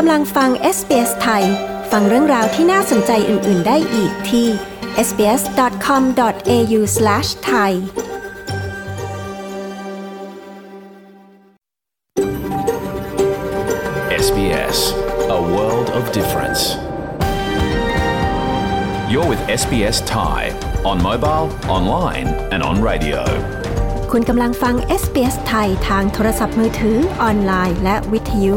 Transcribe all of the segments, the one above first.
กำลังฟัง SBS ไทย ฟังเรื่องราวที่น่าสนใจอื่น ๆ ได้อีกที่ sbs.com.au/thai SBS A world of difference You're with SBS Thai on mobile, online and on radio คุณกำลังฟัง SBS ไทยทางโทรศัพท์มือถือ ออนไลน์ และวิทยุ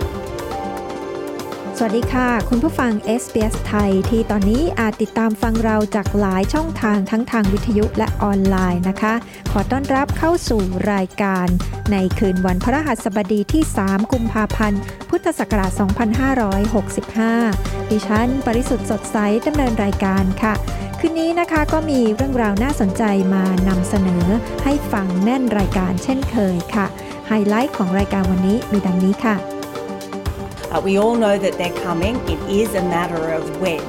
สวัสดีค่ะ คุณผู้ฟัง SBS ไทย ที่ตอนนี้อาจติดตามฟังเราจากหลายช่องทางทั้งทางวิทยุและออนไลน์นะคะ ขอต้อนรับเข้าสู่รายการ ในคืนวันพฤหัสบดีที่ 3 กุมภาพันธ์ พุทธศักราช 2565 ดิฉัน ปริสุทธ์สดใสดำเนินรายการค่ะ คืนนี้นะคะก็มีเรื่องราวน่าสนใจมานำเสนอ ให้ฟังแน่นรายการเช่นเคยค่ะ ไฮไลท์ของรายการวันนี้มีดังนี้ค่ะ Uh, we all know that they're coming. It is a matter of when.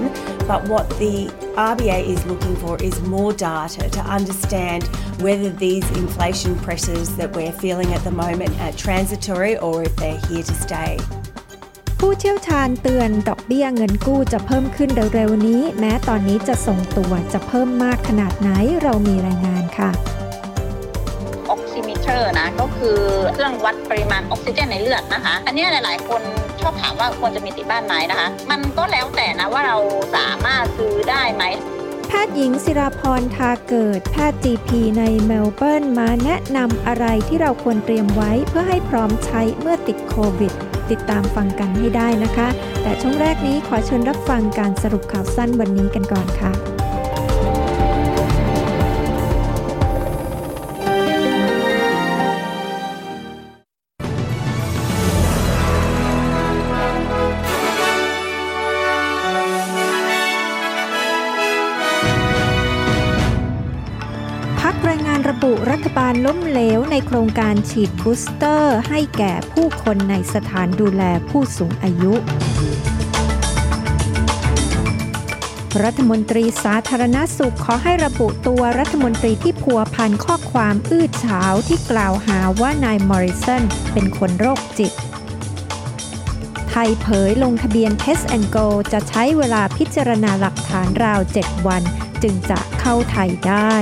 But what the RBA is looking for is more data to understand whether these inflation pressures that we're feeling at the moment are transitory or if they're here to stay. ผู้เชี่ยวชาญเตือนดอกเบี้ยเงินกู้จะเพิ่มขึ้นเร็วๆนี้ แม้ตอนนี้จะทรงตัวจะเพิ่มมากขนาดไหนเรามีรายงานค่ะ oximeter นะก็คือเครื่องวัดปริมาณออกซิเจนในเลือดนะคะ อันนี้หลาย ๆ คน ชอบถามว่าควรจะมีติดบ้านไหมนะคะ มันก็แล้วแต่นะว่าเราสามารถซื้อได้ไหมแพทย์หญิงศิราพรทาเกิด แพทย์ GP ในเมลเบิร์นมาแนะนำอะไรที่เราควรเตรียมไว้เพื่อให้พร้อมใช้เมื่อติดโควิด ติดตามฟังกันให้ได้นะคะ แต่ช่วงแรกนี้ขอเชิญรับฟังการสรุปข่าวสั้นวันนี้กันก่อนค่ะ ล้มเหลวในโครงการฉีดบูสเตอร์ ให้แก่ผู้คนในสถานดูแลผู้สูงอายุ รัฐมนตรีสาธารณสุขขอให้ระบุตัวรัฐมนตรีที่พัวพันข้อความอื้อฉาวที่กล่าวหาว่านายมอริสันเป็นคนโรคจิตไทยเผยลงทะเบียน Test and Go จะใช้เวลาพิจารณาหลักฐานราว 7 วัน จึงจะเข้าไทยได้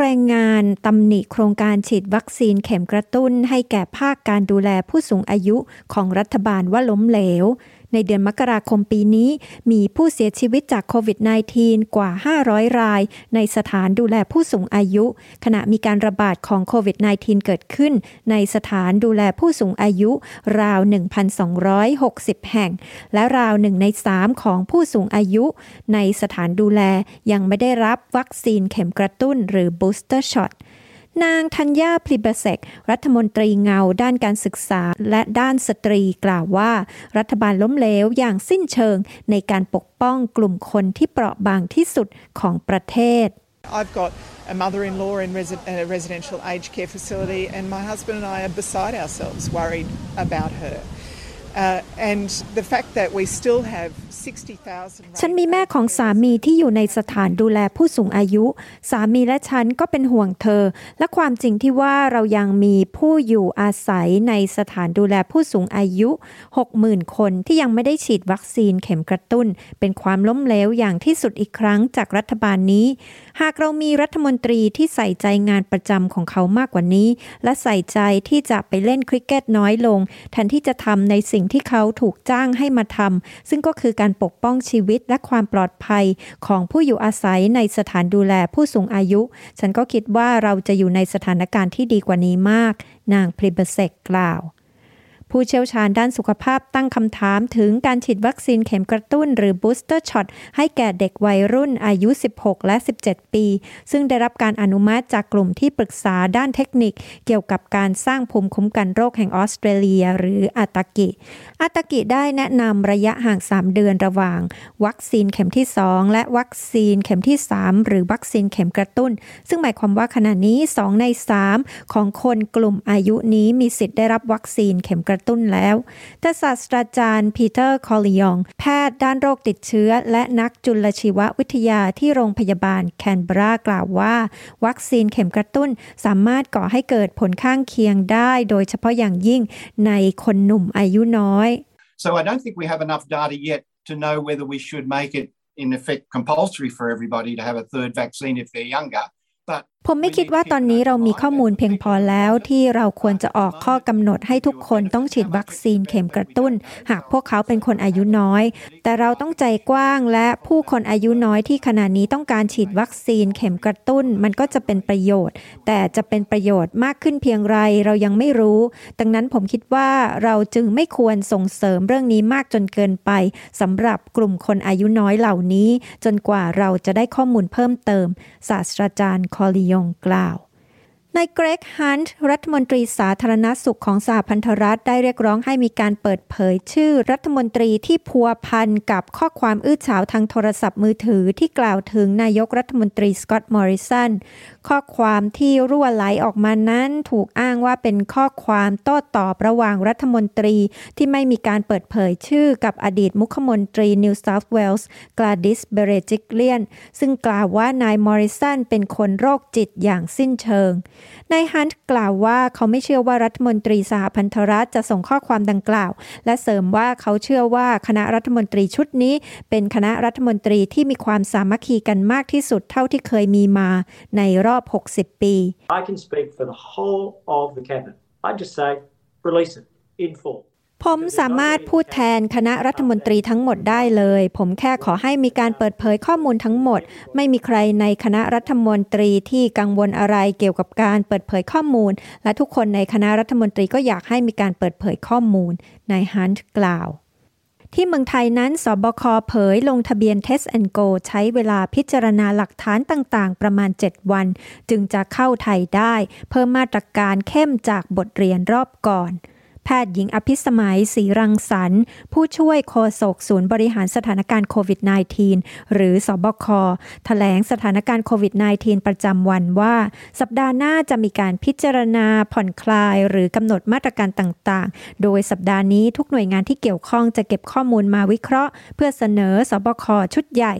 แรงงานตำหนิโครงการฉีดวัคซีนเข็มกระตุ้นให้แก่ภาคการดูแลผู้สูงอายุของรัฐบาลว่าล้มเหลว ในเดือนมกราคมปีนี้ มีผู้เสียชีวิตจากโควิด -19 กว่า 500 ราย ในสถานดูแลผู้สูงอายุ ขณะมีการระบาดของโควิด -19 เกิดขึ้น ในสถานดูแลผู้สูงอายุ ราว 1,260 แห่ง และราวหนึ่งใน 3 ของผู้สูงอายุ ในสถานดูแลยังไม่ได้รับวัคซีนเข็มกระตุ้นหรือ booster shot นางธัญญาพลิบเซกรัฐมนตรีเงาด้านการศึกษาและด้านสตรีกล่าวว่า รัฐบาลล้มเหลวอย่างสิ้นเชิงในการปกป้องกลุ่มคนที่เปราะบางที่สุดของประเทศ I've got a mother-in-law in a residential aged care facility, and my husband and I are beside ourselves, worried about her. ฉันมีแม่ของสามีที่อยู่ในสถานดูแลผู้สูงอายุ สามีและฉันก็เป็นห่วงเธอ และความจริงที่ว่าเรายังมีผู้อยู่อาศัยในสถานดูแลผู้สูงอายุ 60,000 คนที่ยังไม่ได้ฉีดวัคซีนเข็มกระตุ้น เป็นความล้มเหลวอย่างที่สุดอีกครั้งจากรัฐบาลนี้หากเรามีรัฐมนตรีที่ใส่ใจงานประจำของเขามากกว่านี้ และใส่ใจที่จะไปเล่นคริกเก็ตน้อยลงแทนที่จะทำในสิ่งที่เขาถูกจ้างให้มาทำซึ่งก็คือการปกป้องชีวิตและความปลอดภัยของผู้อยู่อาศัยในสถานดูแลผู้สูงอายุ ฉันก็คิดว่าเราจะอยู่ในสถานการณ์ที่ดีกว่านี้มาก นางพริเบเซกกล่าว ผู้เชี่ยวชาญด้านสุขภาพตั้งคำถามถึงการฉีดวัคซีนเข็มกระตุ้นหรือ booster shot ให้แก่เด็กวัยรุ่นอายุ 16 และ 17 ปี ซึ่งได้รับการอนุมัติจากกลุ่มที่ปรึกษาด้านเทคนิค เกี่ยวกับการสร้างภูมิคุ้มกันโรคแห่งออสเตรเลีย หรืออาตากิATAGI ได้แนะนำระยะห่าง 3 เดือนระหว่าง วัคซีนเข็มที่ 2 และวัคซีนเข็มที่ 3 หรือวัคซีนเข็มกระตุ้น ซึ่งหมายความว่าขณะนี้ 2 ใน 3 ของคนกลุ่มอายุนี้มีสิทธิ์ได้รับวัคซีนเข็มกระตุ้นแล้ว แต่ศาสตราจารย์พีเตอร์คอลิยอง แพทย์ด้านโรคติดเชื้อ และนักจุลชีววิทยาที่โรงพยาบาลแคนเบรากล่าวว่า วัคซีนเข็มกระตุ้นสามารถก่อให้เกิดผลข้างเคียงได้ โดยเฉพาะอย่างยิ่งในคนหนุ่มอายุน้อย So I don't think we have enough data yet to know whether we should make it in effect compulsory for everybody to have a third vaccine if they're younger. ผมไม่คิดว่าตอนนี้เรามีข้อมูลเพียงพอแล้วที่เราควรจะออกข้อกำหนดให้ทุกคนต้องฉีดวัคซีนเข็มกระตุ้น หากพวกเขาเป็นคนอายุน้อย แต่เราต้องใจกว้างและผู้คนอายุน้อยที่ขณะนี้ต้องการฉีดวัคซีนเข็มกระตุ้น มันก็จะเป็นประโยชน์ แต่จะเป็นประโยชน์มากขึ้นเพียงไรเรายังไม่รู้ ดังนั้นผมคิดว่าเราจึงไม่ควรส่งเสริมเรื่องนี้มากจนเกินไปสำหรับกลุ่มคนอายุน้อยเหล่านี้ จนกว่าเราจะได้ข้อมูลเพิ่มเติม ศาสตราจารย์คอลิยงกล่าว นายเกรกฮันต์รัฐมนตรีสาธารณสุขของสหพันธรัฐได้เรียกร้องให้มีการเปิดเผยชื่อรัฐมนตรีที่พัวพันกับข้อความอื้อฉาวทางโทรศัพท์มือถือที่กล่าวถึงนายกรัฐมนตรีสกอตต์มอริสันข้อความที่รั่วไหลออกมานั้นถูกอ้างว่าเป็นข้อความโต้ตอบระหว่างรัฐมนตรีที่ไม่มีการเปิดเผยชื่อกับอดีตมุขมนตรีนิวเซาท์เวลส์กลาดิสเบเรจิกเลียนซึ่งกล่าวว่านายมอริสันเป็นคนโรคจิตอย่างสิ้นเชิงนายฮันต์กล่าวว่าเขาไม่เชื่อว่ารัฐมนตรีสหพันธรัฐจะส่งข้อความดังกล่าว และเสริมว่าเขาเชื่อว่าคณะรัฐมนตรีชุดนี้ เป็นคณะรัฐมนตรีที่มีความสามัคคีกันมากที่สุดเท่าที่เคยมีมาในรอบ 60 ปี I can speak for the whole of the cabinet I just say release it in full ผมสามารถพูดแทนคณะรัฐมนตรีทั้งหมดได้เลย ผมแค่ขอให้มีการเปิดเผยข้อมูลทั้งหมด ไม่มีใครในคณะรัฐมนตรีที่กังวลอะไรเกี่ยวกับการเปิดเผยข้อมูล และทุกคนในคณะรัฐมนตรีก็อยากให้มีการเปิดเผยข้อมูล นายฮันต์กล่าว ที่เมืองไทยนั้นสบคเผยลงทะเบียน Test and Go ใช้เวลาพิจารณาหลักฐานต่างๆ ประมาณ 7 วัน จึงจะเข้าไทยได้ เพิ่มมาตรการเข้มจากบทเรียนรอบก่อน แพทย์หญิงอภิสมัยศรีรังสรรค์ผู้ช่วยโฆษกศูนย์บริหารสถานการณ์โควิด -19 หรือสอบคแถลงสถานการณ์โควิด -19 ประจำวันว่า สัปดาห์หน้าจะมีการพิจารณาผ่อนคลาย หรือกำหนดมาตรการต่างๆ โดยสัปดาห์นี้ทุกหน่วยงานที่เกี่ยวข้องจะเก็บข้อมูลมาวิเคราะห์ เพื่อเสนอสบคชุดใหญ่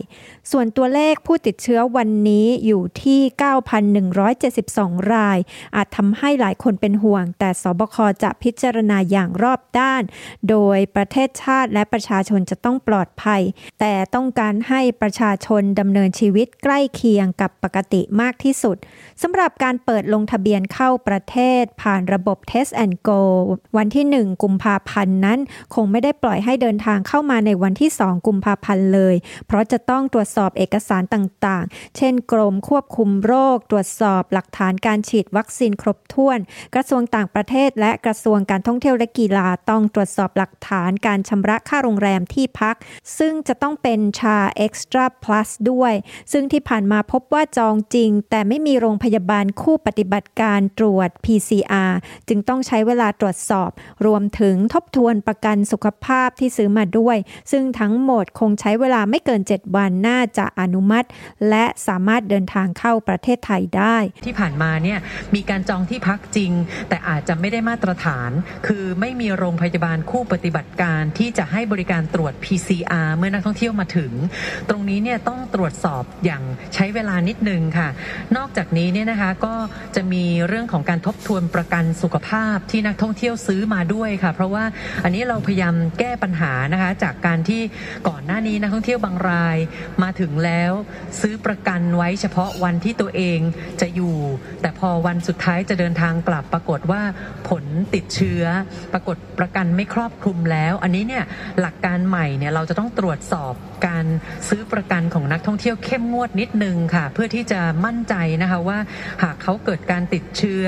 ส่วนตัวเลขผู้ติดเชื้อวันนี้อยู่ที่ 9,172 ราย อาจทำให้หลายคนเป็นห่วง แต่สบคจะพิจารณาอย่างรอบด้าน โดยประเทศชาติและประชาชนจะต้องปลอดภัย แต่ต้องการให้ประชาชนดำเนินชีวิตใกล้เคียงกับปกติมากที่สุดสำหรับการเปิดลงทะเบียนเข้าประเทศผ่านระบบ Test and Go วันที่ 1 กุมภาพันธ์นั้น คงไม่ได้ปล่อยให้เดินทางเข้ามาในวันที่ 2 กุมภาพันธ์เลย เพราะจะต้องตรวจสอบเอกสารต่างๆ เช่น กรมควบคุมโรค ตรวจสอบหลักฐานการฉีดวัคซีนครบถ้วน กระทรวงต่างประเทศและกระทรวงการท่องเที่ยวและกีฬาต้องตรวจสอบหลักฐานการชำระค่าโรงแรมที่พัก ซึ่งจะต้องเป็นชา Extra Plus ด้วย ซึ่งที่ผ่านมาพบว่าจองจริง แต่ไม่มีโรงพยาบาลคู่ปฏิบัติการตรวจ PCR จึงต้องใช้เวลาตรวจสอบ รวมถึงทบทวนประกันสุขภาพที่ซื้อมาด้วย ซึ่งทั้งหมดคงใช้เวลาไม่เกิน 7 วันน่าจะอนุมัติ และสามารถเดินทางเข้าประเทศไทยได้ ที่ผ่านมาเนี่ยมีการจองที่พักจริง แต่อาจจะไม่ได้มาตรฐานคืือไม่มีโรงพยาบาลคู่ปฏิบัติการที่จะให้บริการตรวจ PCR เมื่อนักท่องเที่ยวมาถึง ตรงนี้เนี่ยต้องตรวจสอบอย่างใช้เวลานิดนึงค่ะ นอกจากนี้เนี่ยนะคะก็จะมีเรื่องของการทบทวนประกันสุขภาพที่นักท่องเที่ยวซื้อมาด้วยค่ะ เพราะว่าอันนี้เราพยายามแก้ปัญหานะคะจากการที่ก่อนหน้านี้นักท่องเที่ยวบางรายมาถึงแล้วซื้อประกันไว้เฉพาะวันที่ตัวเองจะอยู่ แต่พอวันสุดท้ายจะเดินทางกลับปรากฏว่าผลติดเชื้อปรากฏประกันไม่ครอบคลุมแล้ว อันนี้เนี่ยหลักการใหม่เนี่ยเราจะต้องตรวจสอบการซื้อประกันของนักท่องเที่ยวเข้มงวดนิดนึงค่ะ เพื่อที่จะมั่นใจนะคะว่าหากเขาเกิดการติดเชื้อ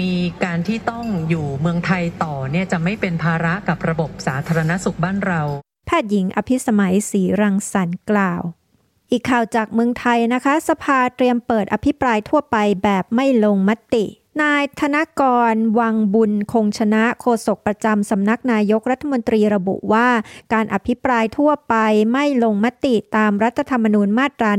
มีการที่ต้องอยู่เมืองไทยต่อเนี่ยจะไม่เป็นภาระกับระบบสาธารณสุขบ้านเรา แพทย์หญิงอภิสมัยศรีรังสรรค์กล่าวอีกข่าวจากเมืองไทยนะคะ สภาเตรียมเปิดอภิปรายทั่วไปแบบไม่ลงมติ นายธนกร วังบุญคงชนะโฆษกประจำสำนักนายกรัฐมนตรีระบุว่า การอภิปรายทั่วไปไม่ลงมติตามรัฐธรรมนูญมาตรา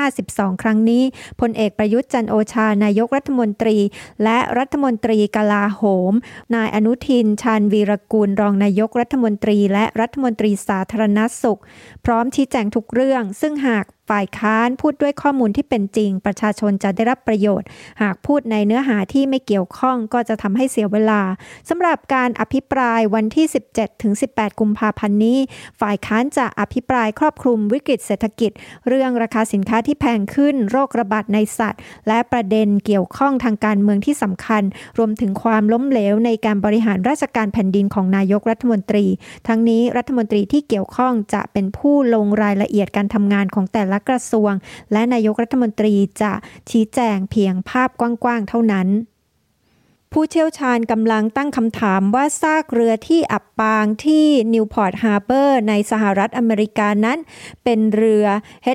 152 ครั้งนี้พลเอกประยุทธ์จันโอชานายกรัฐมนตรี และรัฐมนตรีกลาโหม นายอนุทินชาญวีรกูลรองนายกรัฐมนตรี และรัฐมนตรีสาธารณสุข พร้อมชี้แจงทุกเรื่อง ซึ่งหาก ฝ่ายค้านพูดด้วยข้อมูลที่เป็นจริง ประชาชนจะได้รับประโยชน์ หากพูดในเนื้อหาที่ไม่เกี่ยวข้องก็จะทำให้เสียเวลาสำหรับการอภิปรายวันที่ 17ถึง18 กุมภาพันธ์นี้ ฝ่ายค้านจะอภิปรายครอบคลุมวิกฤตเศรษฐกิจ เรื่องราคาสินค้าที่แพงขึ้น โรคระบาดในสัตว์ และประเด็นเกี่ยวข้องทางการเมืองที่สำคัญ รวมถึงความล้มเหลวในการบริหารราชการแผ่นดินของนายกรัฐมนตรี ทั้งนี้รัฐมนตรีที่เกี่ยวข้องจะเป็นผู้ลงรายละเอียดการทำงานของแต่ละละกระทรวง และนายกรัฐมนตรีจะชี้แจงเพียงภาพกว้างๆเท่านั้นผู้เชี่ยวชาญกำลังตั้งคำถามว่าซากเรือที่อับปางที่นิวพอร์ตฮาร์เบอร์ในสหรัฐอเมริกานั้น เป็นเรือ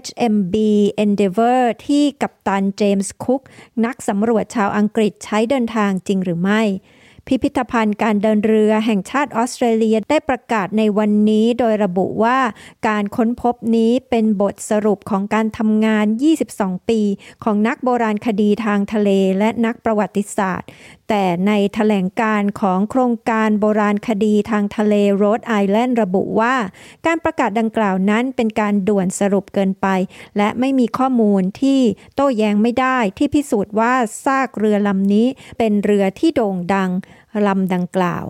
HMB Endeavour ที่กัปตันเจมส์คุกนักสำรวจชาวอังกฤษใช้เดินทางจริงหรือไม่ พิพิธภัณฑ์การเดินเรือแห่งชาติออสเตรเลียได้ประกาศในวันนี้โดยระบุว่าการค้นพบนี้เป็นบทสรุปของการทำงาน 22 ปี ของนักโบราณคดีทางทะเลและนักประวัติศาสตร์ แต่ในถแถลงการของโครงการโบราณคดีทางทะเลโรดไอแลนด์ระบุว่า การประกาศดังกล่าวนั้นเป็นการด่วนสรุปเกินไป และไม่มีข้อมูลที่โต้แย้งไม่ได้ที่พิสูจน์ว่าซากเรือลำนี้เป็นเรือที่โด่งดังลำดังกล่าว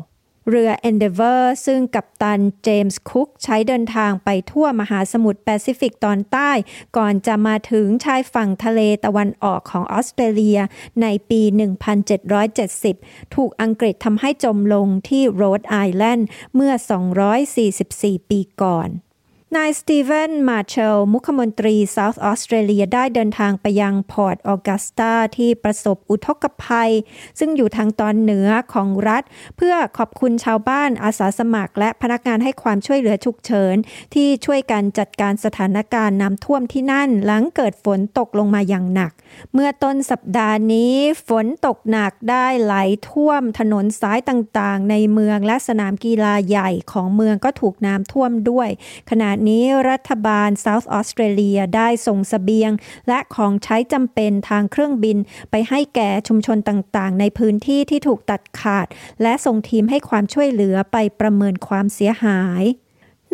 เรือ Endeavour ซึ่งกัปตันเจมส์คุกใช้เดินทางไปทั่วมหาสมุทรแปซิฟิกตอนใต้ ก่อนจะมาถึงชายฝั่งทะเลตะวันออกของออสเตรเลียในปี 1770 ถูกอังกฤษทำให้จมลงที่โรดไอแลนด์เมื่อ 244 ปีก่อน นายสตีเวนมาเชลมุขมนตรีเซาท์ออสเตรเลียได้เดินทางไปยังพอร์ตออกัสตาที่ประสบอุทกภัย ซึ่งอยู่ทางตอนเหนือของรัฐ เพื่อขอบคุณชาวบ้านอาสาสมัคร และพนักงานให้ความช่วยเหลือฉุกเฉิน ที่ช่วยกันจัดการสถานการณ์น้ำท่วมที่นั่น หลังเกิดฝนตกลงมาอย่างหนัก เมื่อต้นสัปดาห์นี้ฝนตกหนักได้ไหลท่วมถนนสายต่างๆ ในเมืองและสนามกีฬาใหญ่ของเมืองก็ถูกน้ำท่วมด้วยขณะนี้รัฐบาลเซาท์ออสเตรเลียได้ส่งสเสบียง และของใช้จำเป็นทางเครื่องบินไปให้แก่ชุมชนต่างๆ ในพื้นที่ที่ถูกตัดขาด และส่งทีมให้ความช่วยเหลือไปประเมินความเสียหาย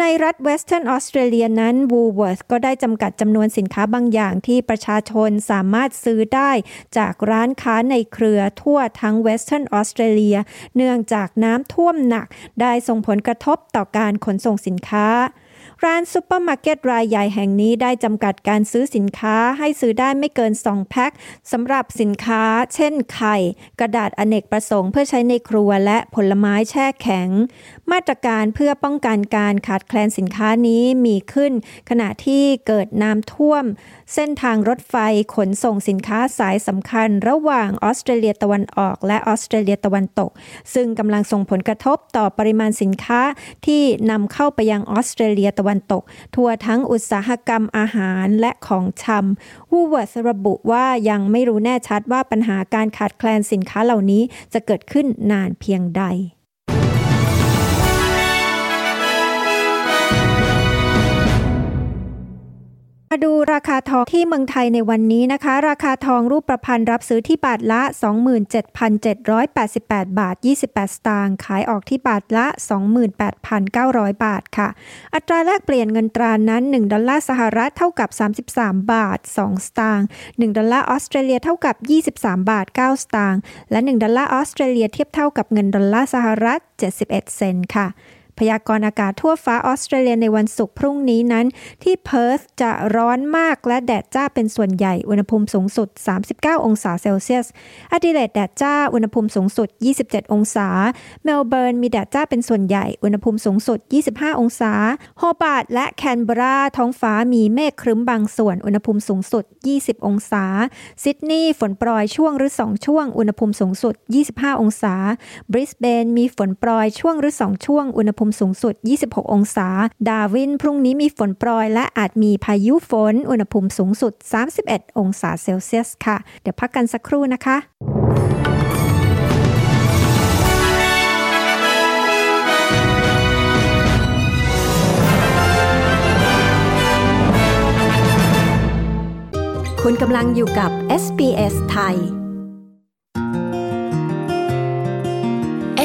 ในรัฐเวสเทิร์นออสเตรเลียนั้นวูเวิร์ธก็ได้จำกัดจำนวนสินค้าบางอย่างที่ประชาชนสามารถซื้อได้จากร้านค้าในเครือทั่วทั้งเวสเทิร์นออสเตรเลียเนื่องจากน้ำท่วมหนักได้ส่งผลกระทบต่อการขนส่งสินค้า ร้านซูเปอร์มาร์เก็ตรายใหญ่แห่งนี้ได้จำกัดการซื้อสินค้าให้ซื้อได้ไม่เกิน 2 แพ็คสำหรับสินค้า เช่น ไข่ กระดาษอเนกประสงค์เพื่อใช้ในครัวและผลไม้แช่แข็ง มาตรการเพื่อป้องกันการขาดแคลนสินค้านี้มีขึ้น ขณะที่เกิดน้ำท่วม เส้นทางรถไฟขนส่งสินค้าสายสำคัญ ระหว่างออสเตรเลียตะวันออก และออสเตรเลียตะวันตก ซึ่งกำลังส่งผลกระทบต่อปริมาณสินค้าที่นำเข้าไปยังออสเตรเลียตะวันตก ทั่วทั้งอุตสาหกรรมอาหารและของชำวูเวิร์สระบุว่ายังไม่รู้แน่ชัดว่าปัญหาการขาดแคลนสินค้าเหล่านี้จะเกิดขึ้นนานเพียงใด มาดูราคาทองที่เมืองไทยในวันนี้นะคะ ราคาทองรูปประพันธ์รับซื้อที่บาทละ 27,788 บาท 28 สตางค์ขายออกที่บาทละ 28,900 บาทค่ะ อัตราแลกเปลี่ยนเงินตรานั้น 1 ดอลลาร์สหรัฐเท่ากับ 33 บาท 2 สตางค์1ดอลลาร์ออสเตรเลียเท่ากับ 23 บาท 9 สตางค์และ 1 ดอลลาร์ออสเตรเลียเทียบเท่ากับเงินดอลลาร์สหรัฐ 71 เซนต์ค่ะ พยากรณ์อากาศทั่วฟ้าออสเตรเลียในวันศุกร์พรุ่งนี้นั้น ที่เพิร์ธจะร้อนมากและแดดจ้าเป็นส่วนใหญ่ อุณหภูมิสูงสุด 39 องศาเซลเซียส แอดิเลดแดดจ้า อุณหภูมิสูงสุด 27 องศา เมลเบิร์นมีแดดจ้าเป็นส่วนใหญ่ อุณหภูมิสูงสุด 25 องศา โฮบาร์ตและแคนเบราท้องฟ้ามีเมฆครึ้มบางส่วน อุณหภูมิสูงสุด 20 องศา ซิดนีย์ฝนโปรยช่วงหรือ 2 ช่วง อุณหภูมิสูงสุด 25 องศา บริสเบนมีฝนโปรยช่วงหรือ 2 ช่วง อุณหภูมิมิสูงสุด 26 องศา ดาร์วินพรุ่งนี้มีฝนโปรยและอาจมีพายุฝน อุณหภูมิสูงสุด 31 องศาเซลเซียสค่ะ เดี๋ยวพักกันสักครู่นะคะคุณกำลังอยู่กับ SBS ไทย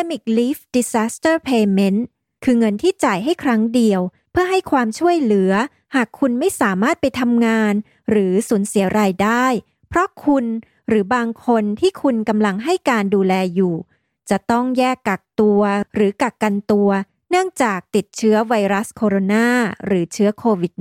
Pandemic Leave Disaster Payment คือเงินที่จ่ายให้ครั้งเดียว เพื่อให้ความช่วยเหลือ หากคุณไม่สามารถไปทำงาน หรือสูญเสียรายได้ เพราะคุณหรือบางคนที่คุณกำลังให้การดูแลอยู่ จะต้องแยกกักตัวหรือกักกันตัว เนื่องจากติดเชื้อไวรัสโคโรนาหรือเชื้อโควิด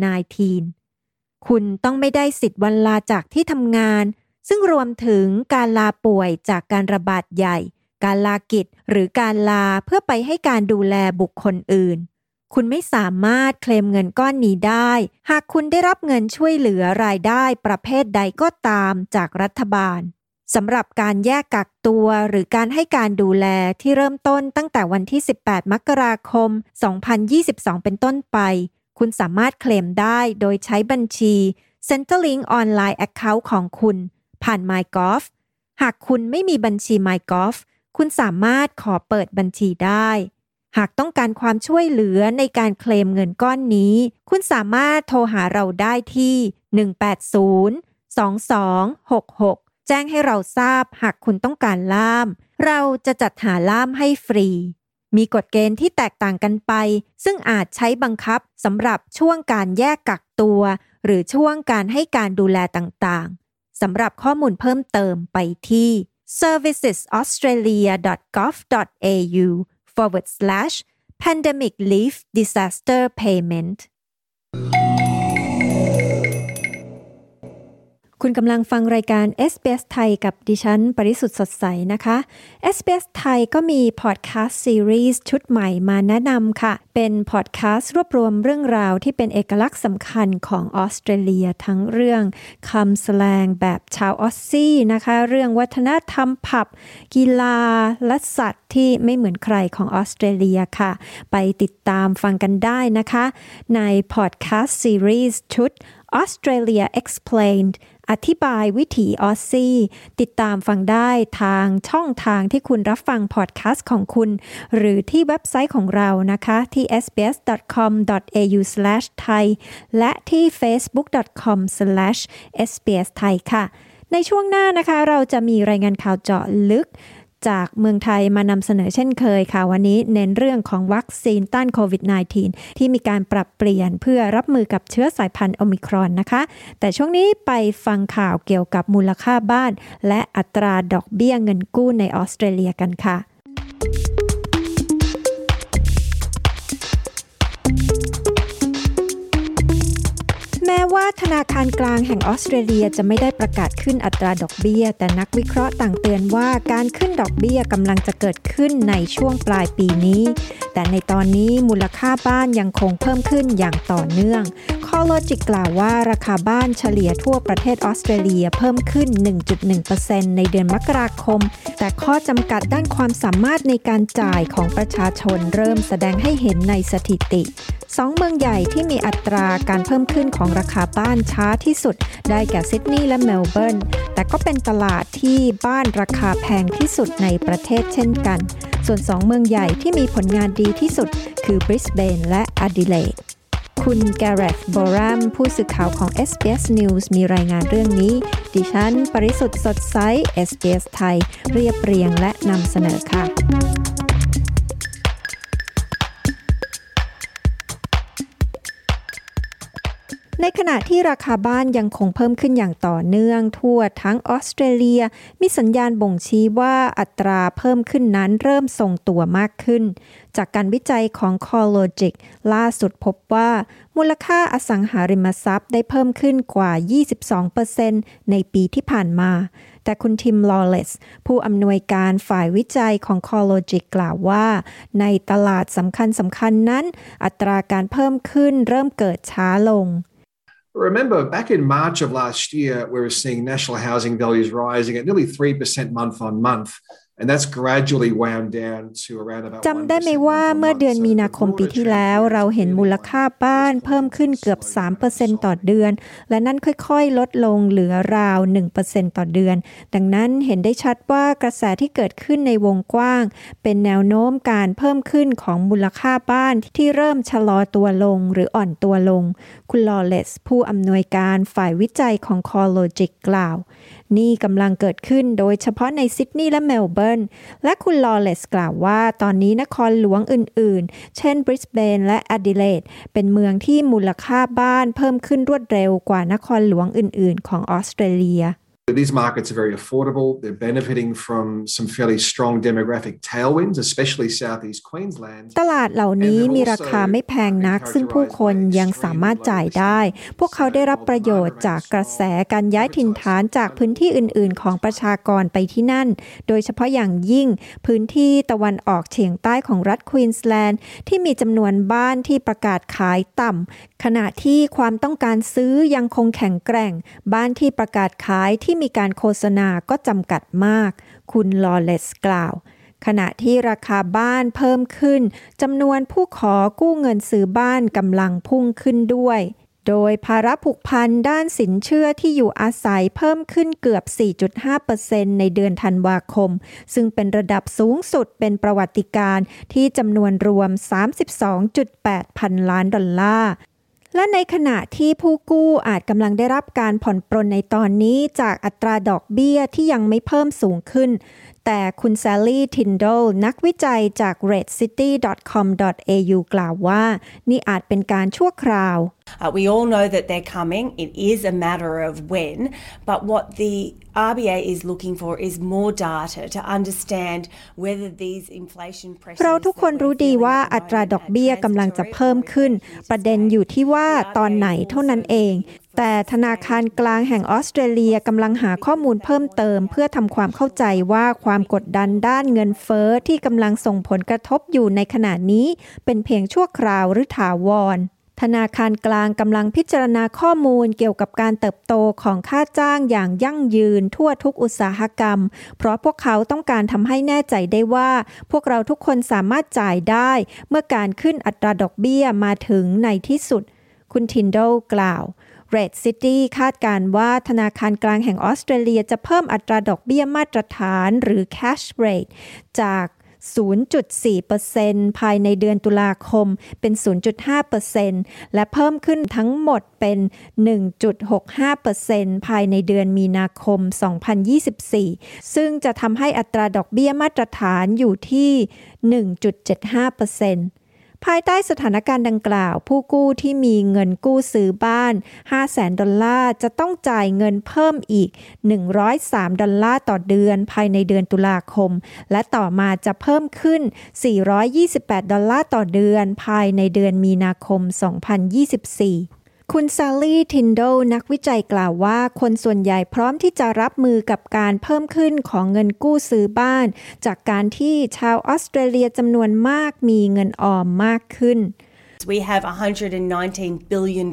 -19 คุณต้องไม่ได้สิทธิ์วันลาจากที่ทำงาน ซึ่งรวมถึงการลาป่วยจากการระบาดใหญ่ การลากิจหรือการลาเพื่อไปให้การดูแลบุคคลอื่น คุณไม่สามารถเคลมเงินก้อนนี้ได้ หากคุณได้รับเงินช่วยเหลือรายได้ประเภทใดก็ตามจากรัฐบาลสำหรับการแยกกักตัวหรือการให้การดูแลที่เริ่มต้นตั้งแต่วันที่ 18 มกราคม 2022 เป็นต้นไป คุณสามารถเคลมได้โดยใช้บัญชี Centrelink Online Account ของคุณ ผ่าน MyGolf หากคุณไม่มีบัญชี MyGolf คุณสามารถขอเปิดบัญชีได้ หากต้องการความช่วยเหลือในการเคลมเงินก้อนนี้ คุณสามารถโทรหาเราได้ที่ 180 2266 แจ้งให้เราทราบหากคุณต้องการล่าม เราจะจัดหาล่ามให้ฟรี มีกฎเกณฑ์ที่แตกต่างกันไป ซึ่งอาจใช้บังคับสำหรับช่วงการแยกกักตัว หรือช่วงการให้การดูแลต่างๆสำหรับข้อมูลเพิ่มเติมไปที่ servicesaustralia.gov.au forward slash pandemic leave disaster payment คุณกำลังฟังรายการ SBS ไทยกับดิฉัน ปริสุทธ์สดใสนะคะ SBS ไทยก็มีพอดแคสต์ซีรีส์ชุดใหม่มาแนะนำค่ะ เป็นพอดแคสต์รวบรวมเรื่องราวที่เป็นเอกลักษณ์สำคัญของออสเตรเลียทั้งเรื่องคำแสลงแบบชาวออสซี่นะคะ เรื่องวัฒนธรรมผับ กีฬาและสัตว์ที่ไม่เหมือนใครของออสเตรเลียค่ะ ไปติดตามฟังกันได้นะคะ ในพอดแคสต์ซีรีส์ชุด Australia Explained อธิบายวิถีออสซี่ ติดตามฟังได้ทางช่องทางที่คุณรับฟังพอดแคสต์ของคุณ หรือที่เว็บไซต์ของเรานะคะที่ sbs.com.au/thai และที่ facebook.com/sbsthai ค่ะ ในช่วงหน้านะคะ เราจะมีรายงานข่าวเจาะลึก จากเมืองไทยมานำเสนอเช่นเคยค่ะ วันนี้เน้นเรื่องของวัคซีนต้านโควิด -19 ที่มีการปรับเปลี่ยนเพื่อรับมือกับเชื้อสายพันธุ์โอมิครอนนะคะ แต่ช่วงนี้ไปฟังข่าวเกี่ยวกับมูลค่าบ้าน และอัตราดอกเบี้ยเงินกู้ในออสเตรเลียกันค่ะ แม้ว่าธนาคารกลางแห่งออสเตรเลียจะไม่ได้ประกาศขึ้นอัตราดอกเบี้ย แต่นักวิเคราะห์ต่างเตือนว่าการขึ้นดอกเบี้ยกำลังจะเกิดขึ้นในช่วงปลายปีนี้ แต่ในตอนนี้มูลค่าบ้านยังคงเพิ่มขึ้นอย่างต่อเนื่อง คอโลจิกกล่าวว่าราคาบ้านเฉลี่ยทั่วประเทศออสเตรเลียเพิ่มขึ้น 1.1%ในเดือนมกราคม แต่ข้อจำกัดด้านความสามารถในการจ่ายของประชาชนเริ่มแสดงให้เห็นในสถิติสองเมืองใหญ่ที่มีอัตราการเพิ่มขึ้นของราคาบ้านช้าที่สุด ได้แก่ซิดนีย์และเมลเบิร์น แต่ก็เป็นตลาดที่บ้านราคาแพงที่สุดในประเทศเช่นกัน ส่วนสองเมืองใหญ่ที่มีผลงานดีที่สุด คือบริสเบนและอดิเลด คุณแกเรตบอรัมผู้สื่อข่าวของ SBS News มีรายงานเรื่องนี้ ดิฉัน ปริสุทธ์สดใส SBS ไทย เรียบเรียงและนำเสนอค่ะ ในขณะที่ราคาบ้านยังคงเพิ่มขึ้นอย่างต่อเนื่อง ทั่วทั้งออสเตรเลีย มีสัญญาณบ่งชี้ว่าอัตราเพิ่มขึ้นนั้นเริ่มทรงตัวมากขึ้น จากการวิจัยของ CoreLogic ล่าสุดพบว่า มูลค่าอสังหาริมทรัพย์ได้เพิ่มขึ้นกว่า 22%ในปีที่ผ่านมา แต่คุณทิมลอเลสผู้อำนวยการฝ่ายวิจัยของ CoreLogic กล่าวว่า ในตลาดสำคัญสำคัญนั้น อัตราการเพิ่มขึ้นเริ่มเกิดช้าลง Remember, back in March of last year, we were seeing national housing values rising at nearly 3% month on month. จำได้ไหมว่าเมื่อเดือนมีนาคมปีที่แล้วเราเห็นมูลค่าบ้านเพิ่มขึ้นเกือบ 3%ต่อเดือน และนั่นค่อยๆ ลดลงเหลือราว 1%ต่อเดือน ดังนั้นเห็นได้ชัดว่ากระแสที่เกิดขึ้นในวงกว้าง เป็นแนวโน้มการเพิ่มขึ้นของมูลค่าบ้านที่เริ่มชะลอตัวลงหรืออ่อนตัวลง คุณลอเลสผู้อำนวยการฝ่ายวิจัยของ CoreLogic กล่าว นี่กำลังเกิดขึ้นโดยเฉพาะในซิดนีย์และเมลเบิร์น และคุณลอเลสกล่าวว่าตอนนี้นครหลวงอื่นๆ เช่นบริสเบนและแอดิเลดเป็นเมืองที่มูลค่าบ้านเพิ่มขึ้นรวดเร็วกว่านครหลวงอื่นๆ ของออสเตรเลีย These markets are very affordable. They're benefiting from some fairly strong demographic tailwinds, especially southeast Queensland. ตลาดเหล่านี้มีราคาไม่แพงนัก ซึ่งผู้คนยังสามารถจ่ายได้ พวกเขาได้รับประโยชน์จากกระแสการย้ายถิ่นฐานจากพื้นที่อื่น ๆ ของประชากรไปที่นั่น โดยเฉพาะอย่างยิ่งพื้นที่ตะวันออกเฉียงใต้ของรัฐควีนสแลนด์ที่มีจำนวนบ้านที่ประกาศขายต่ำขณะที่ความต้องการซื้อยังคงแข็งแกร่ง บ้านที่ประกาศขายที่มีการโฆษณาก็จำกัดมาก คุณลอเลสกล่าว ขณะที่ราคาบ้านเพิ่มขึ้นจำนวนผู้ขอกู้เงินซื้อบ้านกำลังพุ่งขึ้นด้วย โดยภาระผูกพันด้านสินเชื่อที่อยู่อาศัยเพิ่มขึ้นเกือบ 4.5%ในเดือนธันวาคม ซึ่งเป็นระดับสูงสุดเป็นประวัติการที่จำนวนรวม 32.8 พันล้านดอลลาร์ และในขณะที่ผู้กู้อาจกำลังได้รับการผ่อนปรนในตอนนี้จากอัตราดอกเบี้ยที่ยังไม่เพิ่มสูงขึ้น แต่คุณแซลลี่ทินโดลนักวิจัยจาก redcity.com.au กล่าวว่า นี่อาจเป็นการชั่วคราว Uh, we all know that they're coming. It is a matter of when. But what the RBA is looking for is more data to understand whether these inflation pressures เราทุกคนรู้ดีว่าอัตราดอกเบี้ยกำลังจะเพิ่มขึ้น ประเด็นอยู่ที่ว่าตอนไหนเท่านั้นเอง แต่ธนาคารกลางแห่งออสเตรเลียกำลังหาข้อมูลเพิ่มเติม เพื่อทำความเข้าใจว่าความกดดันด้านเงินเฟอ้อที่กำลังส่งผลกระทบอยู่ในขณะนี้ เป็นเพียงชั่วคราวหรือถาวร ธนาคารกลางกำลังพิจารณาข้อมูลเกี่ยวกับการเติบโตของค่าจ้างอย่างยั่งยืนทั่วทุกอุตสาหกรรม เพราะพวกเขาต้องการทำให้แน่ใจได้ว่า พวกเราทุกคนสามารถจ่ายได้ เมื่อการขึ้นอัตราดอกเบี้ยมาถึงในที่สุด คุณทินโดกล่าว Red City คาดการว่าธนาคารกลางแห่งออสเตรเลียจะเพิ่มอัตราดอกเบี้ยมาตรฐานหรือ cash rate จาก 0.4%ภายในเดือนตุลาคมเป็น 0.5%และเพิ่มขึ้นทั้งหมดเป็น 1.65%ภายในเดือนมีนาคม 2024 ซึ่งจะทำให้อัตราดอกเบี้ยมาตรฐานอยู่ที่ 1.75% ภายใต้สถานการณ์ดังกล่าว ผู้กู้ที่มีเงินกู้ซื้อบ้าน 5 0 0แสนดอลลาร์ จะต้องจ่ายเงินเพิ่มอีก 103 ดอลลาร์ต่อเดือนภายในเดือนตุลาคม และต่อมาจะเพิ่มขึ้น 428 ดอลลาร์ต่อเดือนภายในเดือนมีนาคม 2024 คุณซาลี่ทินโดนักวิจัยกล่าวว่า คนส่วนใหญ่พร้อมที่จะรับมือกับการเพิ่มขึ้นของเงินกู้ซื้อบ้าน จากการที่ชาวออสเตรเลียจำนวนมากมีเงินออมมากขึ้น We have $119 billion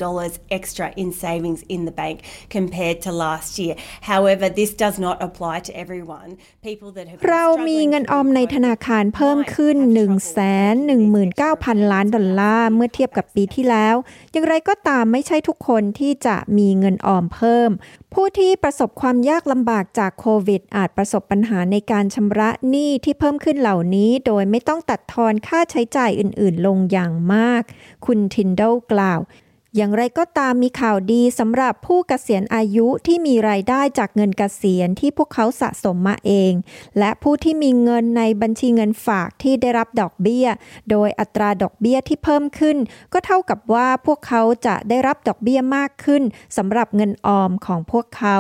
extra in savings in the bank compared to last year. However, this does not apply to everyone. People that have เรามีเงินออมในธนาคารเพิ่มขึ้น 119,000 ล้านดอลลาร์เมื่อเทียบกับปีที่แล้ว อย่างไรก็ตามไม่ใช่ทุกคนที่จะมีเงินออมเพิ่ม ผู้ที่ประสบความยากลำบากจากโควิด อาจประสบปัญหาในการชำระหนี้ที่เพิ่มขึ้นเหล่านี้ โดยไม่ต้องตัดทอนค่าใช้จ่ายอื่น ๆ ลงอย่างมากคุณทินโดกล่าว อย่างไรก็ตามมีข่าวดีสำหรับผู้เกษียณอายุที่มีรายได้จากเงินเกษียณที่พวกเขาสะสมมาเอง และผู้ที่มีเงินในบัญชีเงินฝากที่ได้รับดอกเบี้ย โดยอัตราดอกเบี้ยที่เพิ่มขึ้น ก็เท่ากับว่าพวกเขาจะได้รับดอกเบี้ยมากขึ้นสำหรับเงินออมของพวกเขา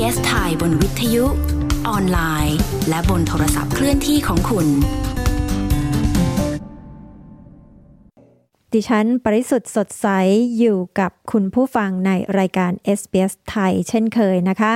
SBS ไทยบนวิทยุ ออนไลน์ และบนโทรศัพท์เคลื่อนที่ของคุณ ดิฉันปริสุทธ์สดใสอยู่กับคุณผู้ฟังในรายการ SBS ไทยเช่นเคยนะคะ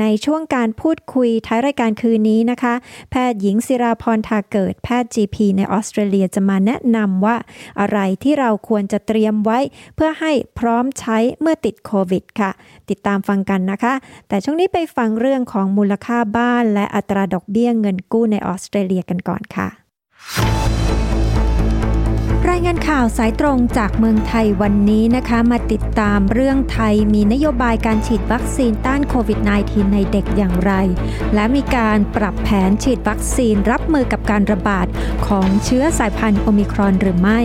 ในช่วงการพูดคุยท้ายรายการคืนนี้นะคะ แพทย์หญิงศิราพรทาเกิด แพทย์ GP ในออสเตรเลียจะมาแนะนำว่า อะไรที่เราควรจะเตรียมไว้ เพื่อให้พร้อมใช้เมื่อติดโควิดค่ะ ติดตามฟังกันนะคะ แต่ช่วงนี้ไปฟังเรื่องของมูลค่าบ้าน และอัตราดอกเบี้ยเงินกู้ในออสเตรเลียกันก่อนค่ะ รายงานข่าวสายตรงจากเมืองไทยวันนี้นะคะ มาติดตามเรื่องไทยมีนโยบายการฉีดวัคซีนต้านโควิด -19 ในเด็กอย่างไร และมีการปรับแผนฉีดวัคซีนรับมือกับการระบาดของเชื้อสายพันธุ์โอมิครอนหรือไม่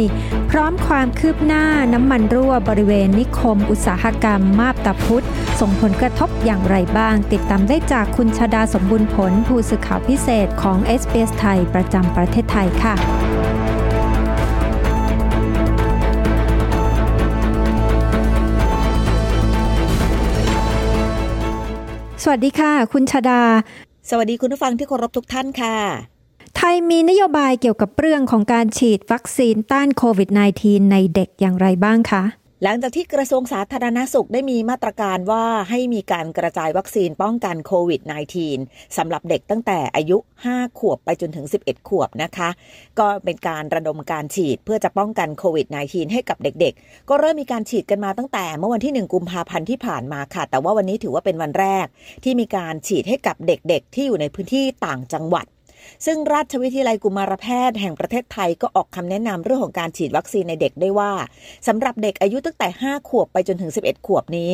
พร้อมความคืบหน้าน้ำมันรั่วบริเวณนิคม อุตสาหกรรมมาบตาพุธส่งผลกระทบอย่างไรบ้าง ติดตามได้จากคุณชาดาสมบูรณ์ผลผู้สื่อข่าวพิเศษของ s อ s ไทยประจำประเทศไทยค่ะ สวัสดีค่ะ คุณชาดา สวัสดีคุณผู้ฟังที่เคารพทุกท่านค่ะ ไทยมีนโยบายเกี่ยวกับเรื่องของการฉีดวัคซีนต้านโควิด -19 ในเด็กอย่างไรบ้างคะ หลังจากที่กระทรวงสาธารณสุขได้มีมาตรการว่าให้มีการกระจายวัคซีนป้องกันโควิด -19 สำหรับเด็กตั้งแต่อายุ 5 ขวบไปจนถึง 11 ขวบนะคะ ก็เป็นการระดมการฉีดเพื่อจะป้องกันโควิด -19 ให้กับเด็กๆ ก็เริ่มมีการฉีดกันมาตั้งแต่เมื่อวันที่ 1 กุมภาพันธ์ที่ผ่านมาค่ะ แต่ว่าวันนี้ถือว่าเป็นวันแรก ที่มีการฉีดให้กับเด็กๆ ที่อยู่ในพื้นที่ต่างจังหวัด ซึ่งราชวิทยาลัยกุมารแพทย์แห่งประเทศไทยก็ออกคำแนะนำเรื่องของการฉีดวัคซีนในเด็กได้ว่าสำหรับเด็กอายุตั้งแต่ 5 ขวบไปจนถึง 11 ขวบนี้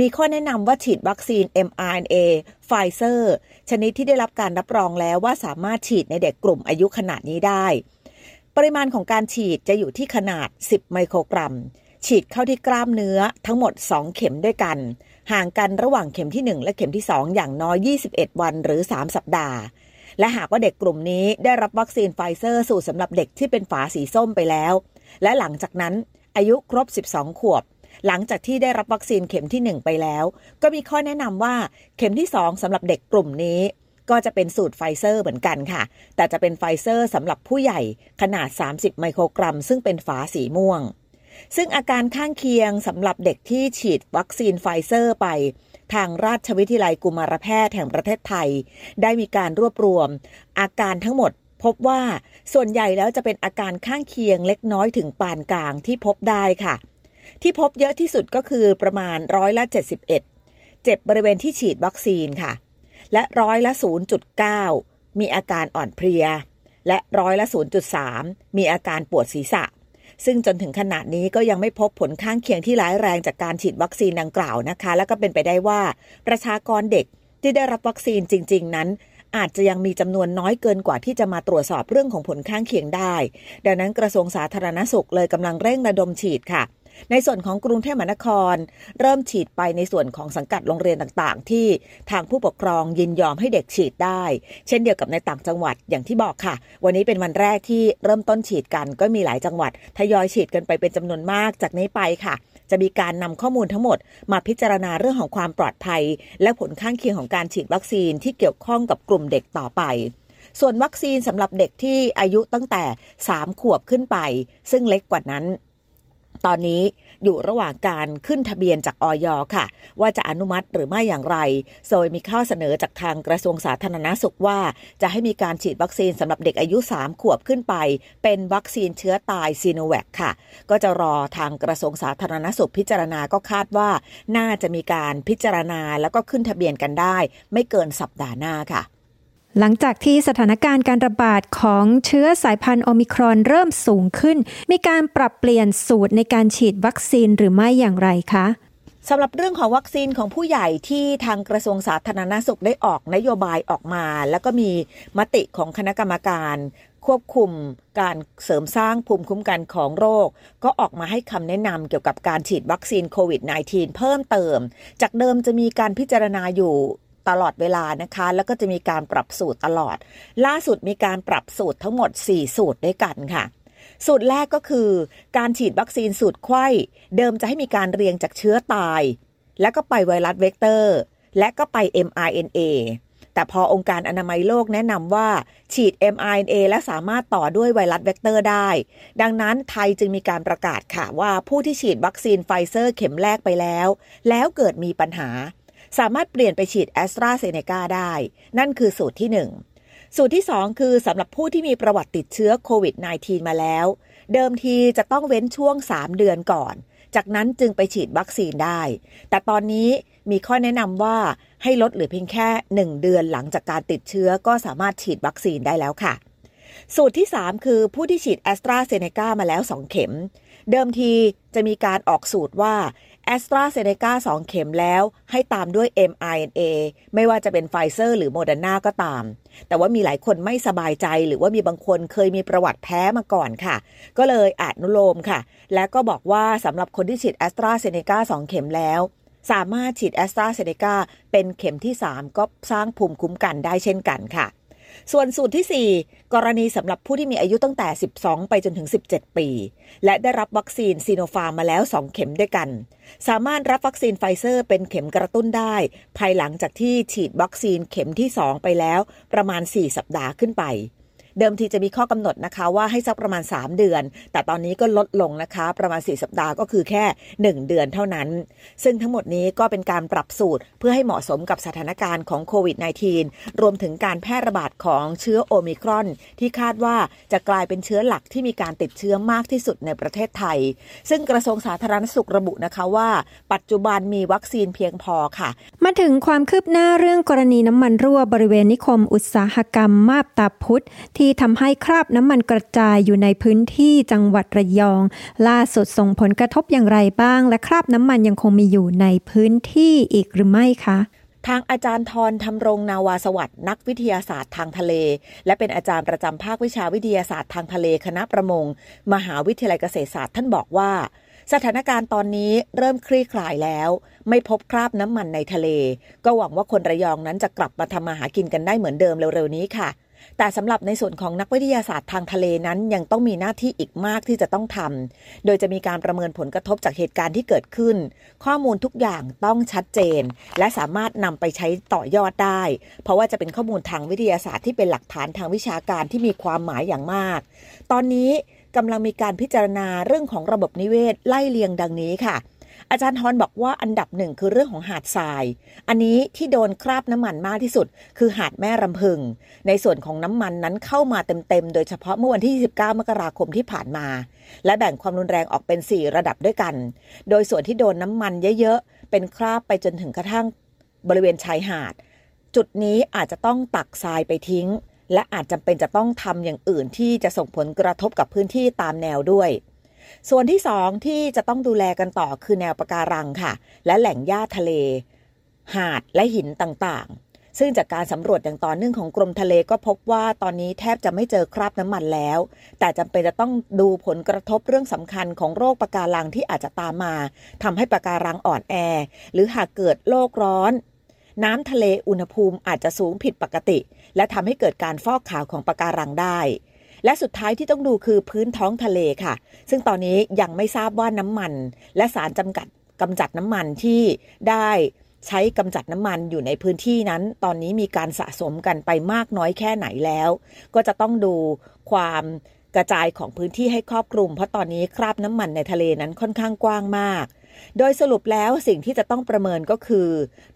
มีข้อแนะนำว่าฉีดวัคซีน mRNA ไฟเซอร์ชนิดที่ได้รับการรับรองแล้วว่าสามารถฉีดในเด็กกลุ่มอายุขนาดนี้ได้ ปริมาณของการฉีดจะอยู่ที่ขนาด 10 ไมโครกรัม ฉีดเข้าที่กล้ามเนื้อทั้งหมด 2 เข็มด้วยกัน ห่างกันระหว่างเข็มที่ 1 และเข็มที่ 2 อย่างน้อย 21 วันหรือ 3 สัปดาห์ และหากว่าเด็กกลุ่มนี้ได้รับวัคซีนไฟเซอร์สูตรสำหรับเด็กที่เป็นฝาสีส้มไปแล้ว และหลังจากนั้นอายุครบ 12 ขวบ หลังจากที่ได้รับวัคซีนเข็มที่ 1 ไปแล้ว ก็มีข้อแนะนำว่าเข็มที่ 2สำหรับเด็กกลุ่มนี้ ก็จะเป็นสูตรไฟเซอร์เหมือนกันค่ะ แต่จะเป็นไฟเซอร์สำหรับผู้ใหญ่ขนาด 30 ไมโครกรัม ซึ่งเป็นฝาสีม่วงซึ่งอาการข้างเคียงสำหรับเด็กที่ฉีดวัคซีนไฟเซอร์ไป ทางราชวิทยาลัยกุมารแพทย์แห่งประเทศไทย ได้มีการรวบรวม อาการทั้งหมดพบว่าส่วนใหญ่แล้วจะเป็นอาการข้างเคียงเล็กน้อยถึงปานกลางที่พบได้ค่ะ ที่พบเยอะที่สุดก็คือประมาณร้อยละ 71 เจ็บบริเวณที่ฉีดวัคซีนค่ะ และร้อยละ 0.9 มีอาการอ่อนเพลีย และร้อยละ 0.3 มีอาการปวดศีรษะ ซึ่งจนถึงขนาดนี้ก็ยังไม่พบผลข้างเคียงที่ร้ายแรงจากการฉีดวัคซีนดังกล่าวนะคะ แล้วก็เป็นไปได้ว่าประชากรเด็กที่ได้รับวัคซีนจริง ๆ นั้น อาจจะยังมีจำนวนน้อยเกินกว่าที่จะมาตรวจสอบเรื่องของผลข้างเคียงได้ ดังนั้นกระทรวงสาธารณสุขเลยกำลังเร่งระดมฉีดค่ะ ในส่วนของกรุงเทพมหานคร เริ่มฉีดไปในส่วนของสังกัดโรงเรียนต่างๆ ที่ทางผู้ปกครองยินยอมให้เด็กฉีดได้ เช่นเดียวกับในต่างจังหวัดอย่างที่บอกค่ะ วันนี้เป็นวันแรกที่เริ่มต้นฉีดกันก็มีหลายจังหวัดทยอยฉีดกันไปเป็นจำนวนมากจากนี้ไปค่ะจะมีการนำข้อมูลทั้งหมด มาพิจารณาเรื่องของความปลอดภัย และผลข้างเคียงของการฉีดวัคซีนที่เกี่ยวข้องกับกลุ่มเด็กต่อไป ส่วนวัคซีนสำหรับเด็กที่อายุตั้งแต่ 3 ขวบขึ้นไป ซึ่งเล็กกว่านั้น ตอนนี้อยู่ระหว่างการขึ้นทะเบียนจากออยค่ะ ว่าจะอนุมัติหรือไม่อย่างไร โดยมีข้อเสนอจากทางกระทรวงสาธารณาสุขว่า จะให้มีการฉีดวัคซีนสำหรับเด็กอายุ 3 ขวบขึ้นไป เป็นวัคซีนเชื้อตายซีโนแวคค่ะ ก็จะรอทางกระทรวงสาธารณสุขพิจารณาก็คาดว่า น่าจะมีการพิจารณาแล้วก็ขึ้นทะเบียนกันได้ ไม่เกินสัปดาห์หน้าค่ะ หลังจากที่สถานการณ์การระบาดของเชื้อสายพันธุ์โอมิครอนเริ่มสูงขึ้น มีการปรับเปลี่ยนสูตรในการฉีดวัคซีนหรือไม่อย่างไรคะสำหรับเรื่องของวัคซีนของผู้ใหญ่ที่ทางกระทรวงสาธารณสุขได้ออกนโยบายออกมา แล้วก็มีมติของคณะกรรมการควบคุมการเสริมสร้างภูมิคุ้มกันของโรค ก็ออกมาให้คำแนะนำเกี่ยวกับการฉีดวัคซีนโควิด -19 เพิ่มเติม จากเดิมจะมีการพิจารณาอยู่ ตลอดเวลานะคะ แล้วก็จะมีการปรับสูตรตลอด ล่าสุดมีการปรับสูตรทั้งหมด 4 สูตรด้วยกันค่ะ สูตรแรกก็คือ การฉีดวัคซีนสูตรไขว้เดิมจะให้มีการเรียงจากเชื้อตาย แล้วก็ไปไวรัสเวกเตอร์ และก็ไป mRNA แต่พอองค์การอนามัยโลกแนะนำว่าฉีด mRNA และสามารถต่อด้วยไวรัสเวกเตอร์ได้ ดังนั้นไทยจึงมีการประกาศค่ะว่าผู้ที่ฉีดวัคซีนไฟเซอร์เข็มแรกไปแล้ว แล้วเกิดมีปัญหา สามารถเปลี่ยนไปฉีดแอสตราเซเนกาได้ นั่นคือสูตรที่ 1 สูตรที่ 2 คือสำหรับผู้ที่มีประวัติติดเชื้อโควิด -19 มาแล้ว เดิมทีจะต้องเว้นช่วง 3 เดือนก่อน จากนั้นจึงไปฉีดวัคซีนได้ แต่ตอนนี้มีข้อแนะนำว่าให้ลดเหลือเพียงแค่ 1 เดือนหลังจากการติดเชื้อก็สามารถฉีดวัคซีนได้แล้วค่ะสูตรที่ 3 คือผู้ที่ฉีดแอสตราเซเนกามาแล้ว 2 เข็ม เดิมทีจะมีการออกสูตรว่า แอสตราเซเนกา2เข็มแล้วให้ตามด้วย mRNA ไม่ว่าจะเป็นไฟเซอร์หรือโมเดอร์นาก็ตาม แต่ว่ามีหลายคนไม่สบายใจหรือว่ามีบางคนเคยมีประวัติแพ้มาก่อนค่ะ ก็เลยอาจนุโลมค่ะ และก็บอกว่าสำหรับคนที่ฉีดแอสตราเซเนกา2เข็มแล้ว สามารถฉีดแอสตราเซเนกาเป็นเข็มที่ 3 ก็สร้างภูมิคุ้มกันได้เช่นกันค่ะ ส่วนสูตรที่ 4 กรณีสำหรับผู้ที่มีอายุตั้งแต่ 12 ไปจนถึง 17 ปี และได้รับวัคซีนซีโนฟาร์มมาแล้ว 2 เข็มด้วยกัน สามารถรับวัคซีนไฟเซอร์เป็นเข็มกระตุ้นได้ ภายหลังจากที่ฉีดวัคซีนเข็มที่ 2 ไปแล้ว ประมาณ 4 สัปดาห์ขึ้นไป เดิมทีจะมีข้อกำหนดนะคะว่าให้สักประมาณ 3 เดือน แต่ตอนนี้ก็ลดลงนะคะ ประมาณ 4 สัปดาห์ก็คือแค่ 1 เดือนเท่านั้น ซึ่งทั้งหมดนี้ก็เป็นการปรับสูตร เพื่อให้เหมาะสมกับสถานการณ์ของโควิด -19 รวมถึงการแพร่ระบาดของเชื้อโอมิครอน ที่คาดว่าจะกลายเป็นเชื้อหลักที่มีการติดเชื้อมากที่สุดในประเทศไทย ซึ่งกระทรวงสาธารณสุขระบุนะคะว่า ปัจจุบันมีวัคซีนเพียงพอค่ะ มาถึงความคืบหน้าเรื่องกรณีน้ำมันรั่วบริเวณนิคมอุตสาหกรรมมาบตาพุธที่ที่ทำให้คราบน้ำมันกระจายอยู่ในพื้นที่จังหวัดระยอง ล่าสุดส่งผลกระทบอย่างไรบ้าง และคราบน้ำมันยังคงมีอยู่ในพื้นที่อีกหรือไม่คะทางอาจารย์ทรทำรงนาวาสวัสด์นักวิทยาศาสตร์ทางทะเล และเป็นอาจารย์ประจำภาควิชาวิทยาศาสตร์ทางทะเลคณะประมง มหาวิทยาลัยเกษตรศาสตร์ท่านบอกว่า สถานการณ์ตอนนี้เริ่มคลี่คลายแล้ว ไม่พบคราบน้ำมันในทะเล ก็หวังว่าคนระยองนั้นจะกลับมาทำมาหากินกันได้เหมือนเดิมเร็วๆนี้ค่ะ แต่สำหรับในส่วนของนักวิทยาศาสตร์ทางทะเลนั้นยังต้องมีหน้าที่อีกมากที่จะต้องทำ โดยจะมีการประเมินผลกระทบจากเหตุการณ์ที่เกิดขึ้น ข้อมูลทุกอย่างต้องชัดเจน และสามารถนำไปใช้ต่อยอดได้ เพราะว่าจะเป็นข้อมูลทางวิทยาศาสตร์ที่เป็นหลักฐานทางวิชาการที่มีความหมายอย่างมาก ตอนนี้กำลังมีการพิจารณาเรื่องของระบบนิเวศไล่เลียงดังนี้ค่ะ อาจารย์ทรบอกว่าอันดับหนึ่งคือเรื่องของหาดทราย อันนี้ที่โดนคราบน้ำมันมากที่สุด คือหาดแม่รำพึง ในส่วนของน้ำมันนั้นเข้ามาเต็มๆ โดยเฉพาะเมื่อวันที่ 29 มกราคมที่ผ่านมา และแบ่งความรุนแรงออกเป็น 4 ระดับด้วยกัน โดยส่วนที่โดนน้ำมันเยอะๆ เป็นคราบไปจนถึงกระทั่งบริเวณชายหาด จุดนี้อาจจะต้องตักทรายไปทิ้ง และอาจจำเป็นจะต้องทำอย่างอื่นที่จะส่งผลกระทบกับพื้นที่ตามแนวด้วย ส่วนที่สองที่จะต้องดูแลกันต่อคือแนวปะการังค่ะ และแหล่งหญ้าทะเล หาดและหินต่างๆ ซึ่งจากการสำรวจอย่างต่อเนื่องของกรมทะเลก็พบว่าตอนนี้แทบจะไม่เจอคราบน้ำมันแล้ว แต่จำเป็นจะต้องดูผลกระทบเรื่องสำคัญของโรคปะการังที่อาจจะตามมาทำให้ปะการังอ่อนแอ หรือหากเกิดโลกร้อนน้ำทะเลอุณหภูมิอาจจะสูงผิดปกติ และทำให้เกิดการฟอกขาวของปะการังได้ และสุดท้ายที่ต้องดูคือพื้นท้องทะเลค่ะ ซึ่งตอนนี้ยังไม่ทราบว่าน้ำมัน และสารจำกัดกำจัดน้ำมันที่ได้ใช้กำจัดน้ำมันอยู่ในพื้นที่นั้น ตอนนี้มีการสะสมกันไปมากน้อยแค่ไหนแล้ว ก็จะต้องดูความกระจายของพื้นที่ให้ครอบคลุม เพราะตอนนี้คราบน้ำมันในทะเลนั้นค่อนข้างกว้างมาก โดยสรุปแล้วสิ่งที่จะต้องประเมินก็คือ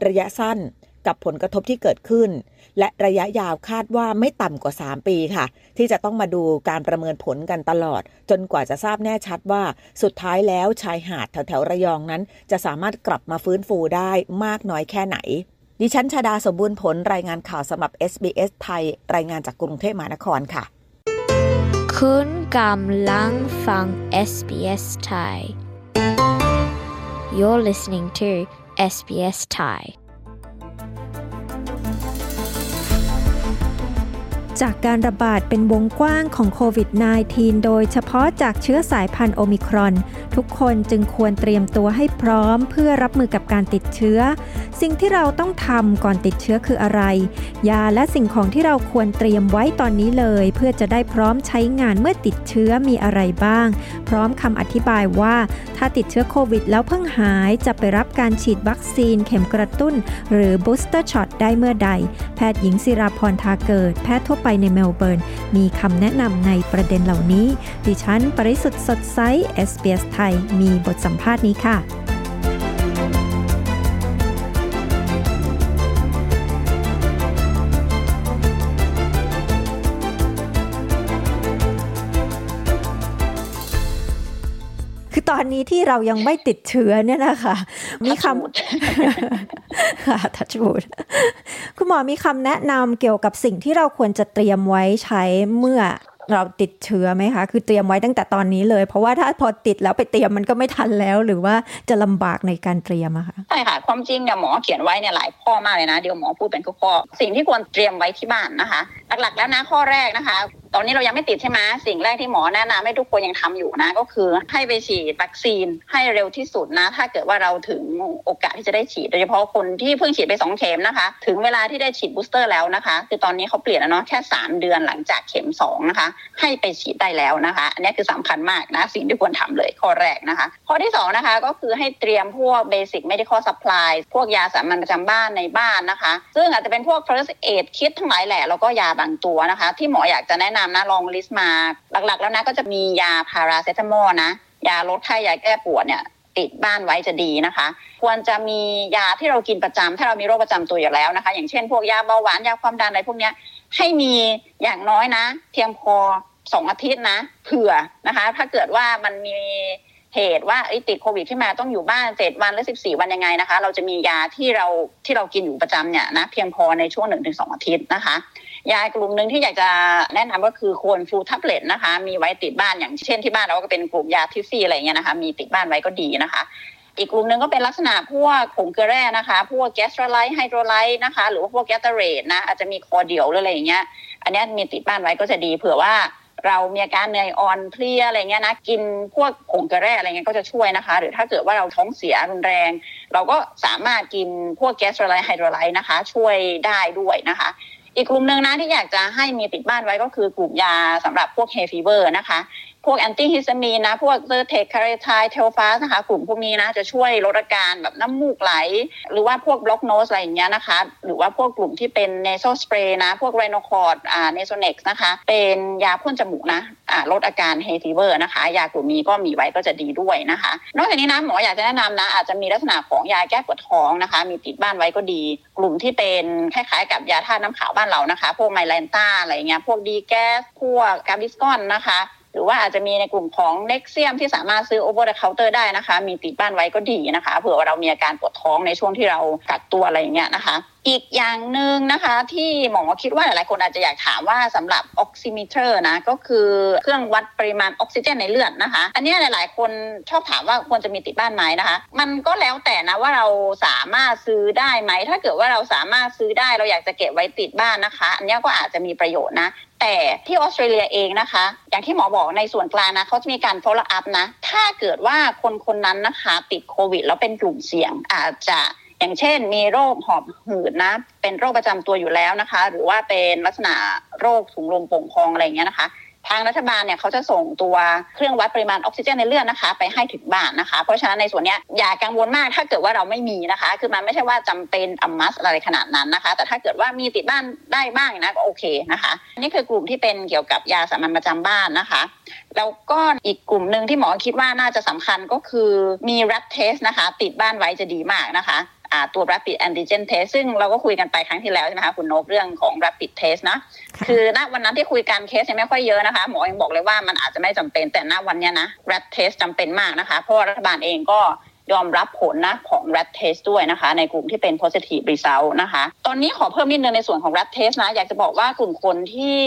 ระยะสั้น กับผลกระทบที่เกิดขึ้น และระยะยาวคาดว่าไม่ต่ำกว่า 3 ปีค่ะ ที่จะต้องมาดูการประเมินผลกันตลอด จนกว่าจะทราบแน่ชัดว่า สุดท้ายแล้วชายหาดแถวๆระยองนั้น จะสามารถกลับมาฟื้นฟูได้มากน้อยแค่ไหน ดิฉันชาดาสมบูรณ์ผลรายงานข่าวสำหรับ SBS ไทย รายงานจากกรุงเทพมหานครค่ะ คุณกำลังฟัง SBS ไทย You're listening to SBS Thai จากการระบาดเป็นวงกว้างของโควิด -19 โดยเฉพาะจากเชื้อสายพันธุ์โอมิครอน ทุกคนจึงควรเตรียมตัวให้พร้อมเพื่อรับมือกับการติดเชื้อ สิ่งที่เราต้องทำก่อนติดเชื้อคืออะไร ยาและสิ่งของที่เราควรเตรียมไว้ตอนนี้เลย เพื่อจะได้พร้อมใช้งานเมื่อติดเชื้อมีอะไรบ้าง พร้อมคำอธิบายว่า ถ้าติดเชื้อโควิด แล้วเพิ่งหายจะไปรับการฉีดวัคซีนเข็มกระตุ้น หรือ booster shot ได้เมื่อใด แพทย์หญิงศิราพรทาเกิด แพทย์ทั่วไปในเมลเบิร์น มีคำแนะนำในประเด็นเหล่านี้ ดิฉัน ปริสุทธ์สดใส SBS ไทย มีบทสัมภาษณ์นี้ค่ะ คือตอนนี้ที่เรายังไม่ติดเชื้อเนี่ยนะคะ มีคำค่ะทัชบูดคุณหมอมีคำแนะนำเกี่ยวกับสิ่งที่เราควรจะเตรียมไว้ใช้เมื่อเราติดเชื้อไหมคะ คือเตรียมไว้ตั้งแต่ตอนนี้เลย เพราะว่าถ้าพอติดแล้วไปเตรียมมันก็ไม่ทันแล้ว หรือว่าจะลำบากในการเตรียมอะคะใช่ค่ะ ความจริงเนี่ยหมอเขียนไว้เนี่ยหลายข้อมากเลยนะ เดี๋ยวหมอพูดเป็นข้อๆสิ่งที่ควรเตรียมไว้ที่บ้านนะคะ หลักๆแล้วนะข้อแรกนะคะ ตอนนี้เรายังไม่ติดใช่ไหมสิ่งแรกที่หมอแนะนำให้ทุกคนยังทำอยู่นะ ก็คือให้ไปฉีดวัคซีนให้เร็วที่สุดนะ ถ้าเกิดว่าเราถึงโอกาสที่จะได้ฉีดโดยเฉพาะคนที่เพิ่งฉีดไปสองเข็มนะคะ ถึงเวลาที่ได้ฉีดบูสเตอร์แล้วนะคะ คือตอนนี้เขาเปลี่ยนแล้วเนาะแค่ 3 เดือนหลังจากเข็ม2นะคะให้ไปฉีดได้แล้วนะคะ อันนี้คือสำคัญมากนะสิ่งที่ควรทำเลยข้อแรกนะคะข้อที่2นะคะก็คือให้เตรียมพวกเบสิก medical supply พวกยาสามัญประจำบ้านในบ้านนะคะ ซึ่งอาจจะเป็นพวก first aid kit ทั้งหลายแหละแล้วก็ยาบางตัวนะคะ ที่หมออยากจะแนะนำนะลองลิสต์มา หลักๆ แล้วนะก็จะมียาพาราเซตามอลนะ ยาลดไข้ยาแก้ปวดเนี่ยติดบ้านไว้จะดีนะคะ ควรจะมียาที่เรากินประจำถ้าเรามีโรคประจำตัวอยู่แล้วนะคะ อย่างเช่น พวกยาเบาหวานยาความดันอะไรพวกนี้ให้มีอย่างน้อยนะ เพียงพอสองอาทิตย์นะเผื่อนะคะ ถ้าเกิดว่ามันมีเหตุว่าติดโควิดขึ้นมาต้องอยู่บ้านเจ็ดวันหรือสิบสี่วันยังไงนะคะ เราจะมียาที่เราที่เรากินอยู่ประจำเนี่ยนะเพียงพอในช่วงหนึ่งถึงสองอาทิตย์นะคะ ยากลุ่มหนึ่งที่อยากจะแนะนำก็คือ cold flu tablet นะคะ มีไว้ติดบ้านอย่างเช่นที่บ้านเราก็เป็นกลุ่มยาทิฟฟี่อะไรเงี้ยนะคะ มีติดบ้านไว้ก็ดีนะคะ อีกกลุ่มหนึ่งก็เป็นลักษณะพวกผงเกลือแร่นะคะ พวก Gastrolyte Hydralyte นะคะ หรือว่าพวก Gatorade นะอาจจะมี cordial หรืออะไรอย่างเงี้ย อันนี้มีติดบ้านไว้ก็จะดีเผื่อว่าเรามีอาการเหนื่อยอ่อนเพลียอะไรเงี้ยนะกินพวกผงเกลือแร่อะไรเงี้ยก็จะช่วยนะคะ หรือถ้าเกิดว่าเราท้องเสียรุนแรง เราก็สามารถกินพวก Gastrolyte Hydralyte นะคะ ช่วยได้ด้วยนะคะ อีกกลุ่มหนึ่งนะที่อยากจะให้มีติดบ้านไว้ก็คือกลุ่มยาสำหรับพวก hay fever นะคะ พวกแอนตี้ฮิสตามีนนะ พวก Zyrtec Claratyne Telfast นะคะกลุ่มพวกนี้นะ จะช่วยลดอาการแบบน้ำมูกไหล หรือว่าพวก blocked nose อะไรอย่างเงี้ยนะคะ หรือว่าพวกกลุ่มที่เป็น nasal spray นะ พวก Rhinocort อ่า Nasonex นะคะ เป็นยาพ่นจมูกนะอ่าลดอาการ hay fever นะคะ ยากลุ่มนี้ก็มีไว้ก็จะดีด้วยนะคะ นอกจากนี้นะหมออยากจะแนะนำนะ อาจจะมีลักษณะของยาแก้ปวดท้องนะคะ มีติดบ้านไว้ก็ดี กลุ่มที่เป็นคล้ายๆ กับยาธาตุน้ำขาวบ้านเรานะคะ พวก Mylanta อะไรเงี้ยพวก De-Gas พวก Gaviscon นะคะ หรือว่าอาจจะมีในกลุ่มของ Nexium ที่สามารถซื้อ over the counter ได้นะคะ มีติดบ้านไว้ก็ดีนะคะ เผื่อว่าเรามีอาการปวดท้องในช่วงที่เรากักตัวอะไรอย่างเงี้ยนะคะ อีกอย่างหนึ่งนะคะ ที่หมอคิดว่าหลายๆคนอาจจะอยากถามว่าสำหรับ oximeter นะก็คือเครื่องวัดปริมาณออกซิเจนในเลือดนะคะ อันนี้หลายๆ คนชอบถามว่าควรจะมีติดบ้านไหมนะคะ มันก็แล้วแต่นะว่าเราสามารถซื้อได้ไหม ถ้าเกิดว่าเราสามารถซื้อได้เราอยากจะเก็บไว้ติดบ้านนะคะ อันนี้ก็อาจจะมีประโยชน์นะ แต่ที่ออสเตรเลียเองนะคะ อย่างที่หมอบอกในส่วนกลางนะเขาจะมีการ follow up นะ ถ้าเกิดว่าคนคนนั้นนะคะติดโควิด แล้วเป็นกลุ่มเสี่ยงอาจจะอย่างเช่น มีโรคหอบหืดนะ เป็นโรคประจำตัวอยู่แล้วนะคะ หรือว่าเป็นลักษณะโรคถุงลมโป่งพองอะไรเงี้ยนะคะ ทางรัฐบาลเนี่ยเขาจะส่งตัวเครื่องวัดปริมาณออกซิเจนในเลือดนะคะ ไปให้ถึงบ้านนะคะ เพราะฉะนั้นในส่วนนี้อย่ากังวลมากถ้าเกิดว่าเราไม่มีนะคะ คือมันไม่ใช่ว่าจำเป็นอัมมัสอะไรขนาดนั้นนะคะ แต่ถ้าเกิดว่ามีติดบ้านได้บ้างนะก็โอเคนะคะนี่คือกลุ่มที่เป็นเกี่ยวกับยาสามัญประจำบ้านนะคะแล้วก็อีกกลุ่มหนึ่งที่หมอคิดว่าน่าจะสำคัญก็คือมี rapid test นะคะ ติดบ้านไว้จะดีมากนะคะ ตัว rapid antigen test ซึ่งเราก็คุยกันไปครั้งที่แล้วใช่ไหมคะคุณนกเรื่องของ rapid test นะ คือณวันนั้นที่คุยกันเคสยังไม่ค่อยเยอะนะคะ หมอยังบอกเลยว่ามันอาจจะไม่จำเป็นแต่ณวันนี้นะ rapid test จำเป็นมากนะคะ เพราะรัฐบาลเองก็ ยอมรับผลนะของ rat test ด้วยนะคะ ในกลุ่มที่เป็น positive result นะคะ ตอนนี้ขอเพิ่มนิดนึงในส่วนของ rat test นะ อยากจะบอกว่ากลุ่มคนที่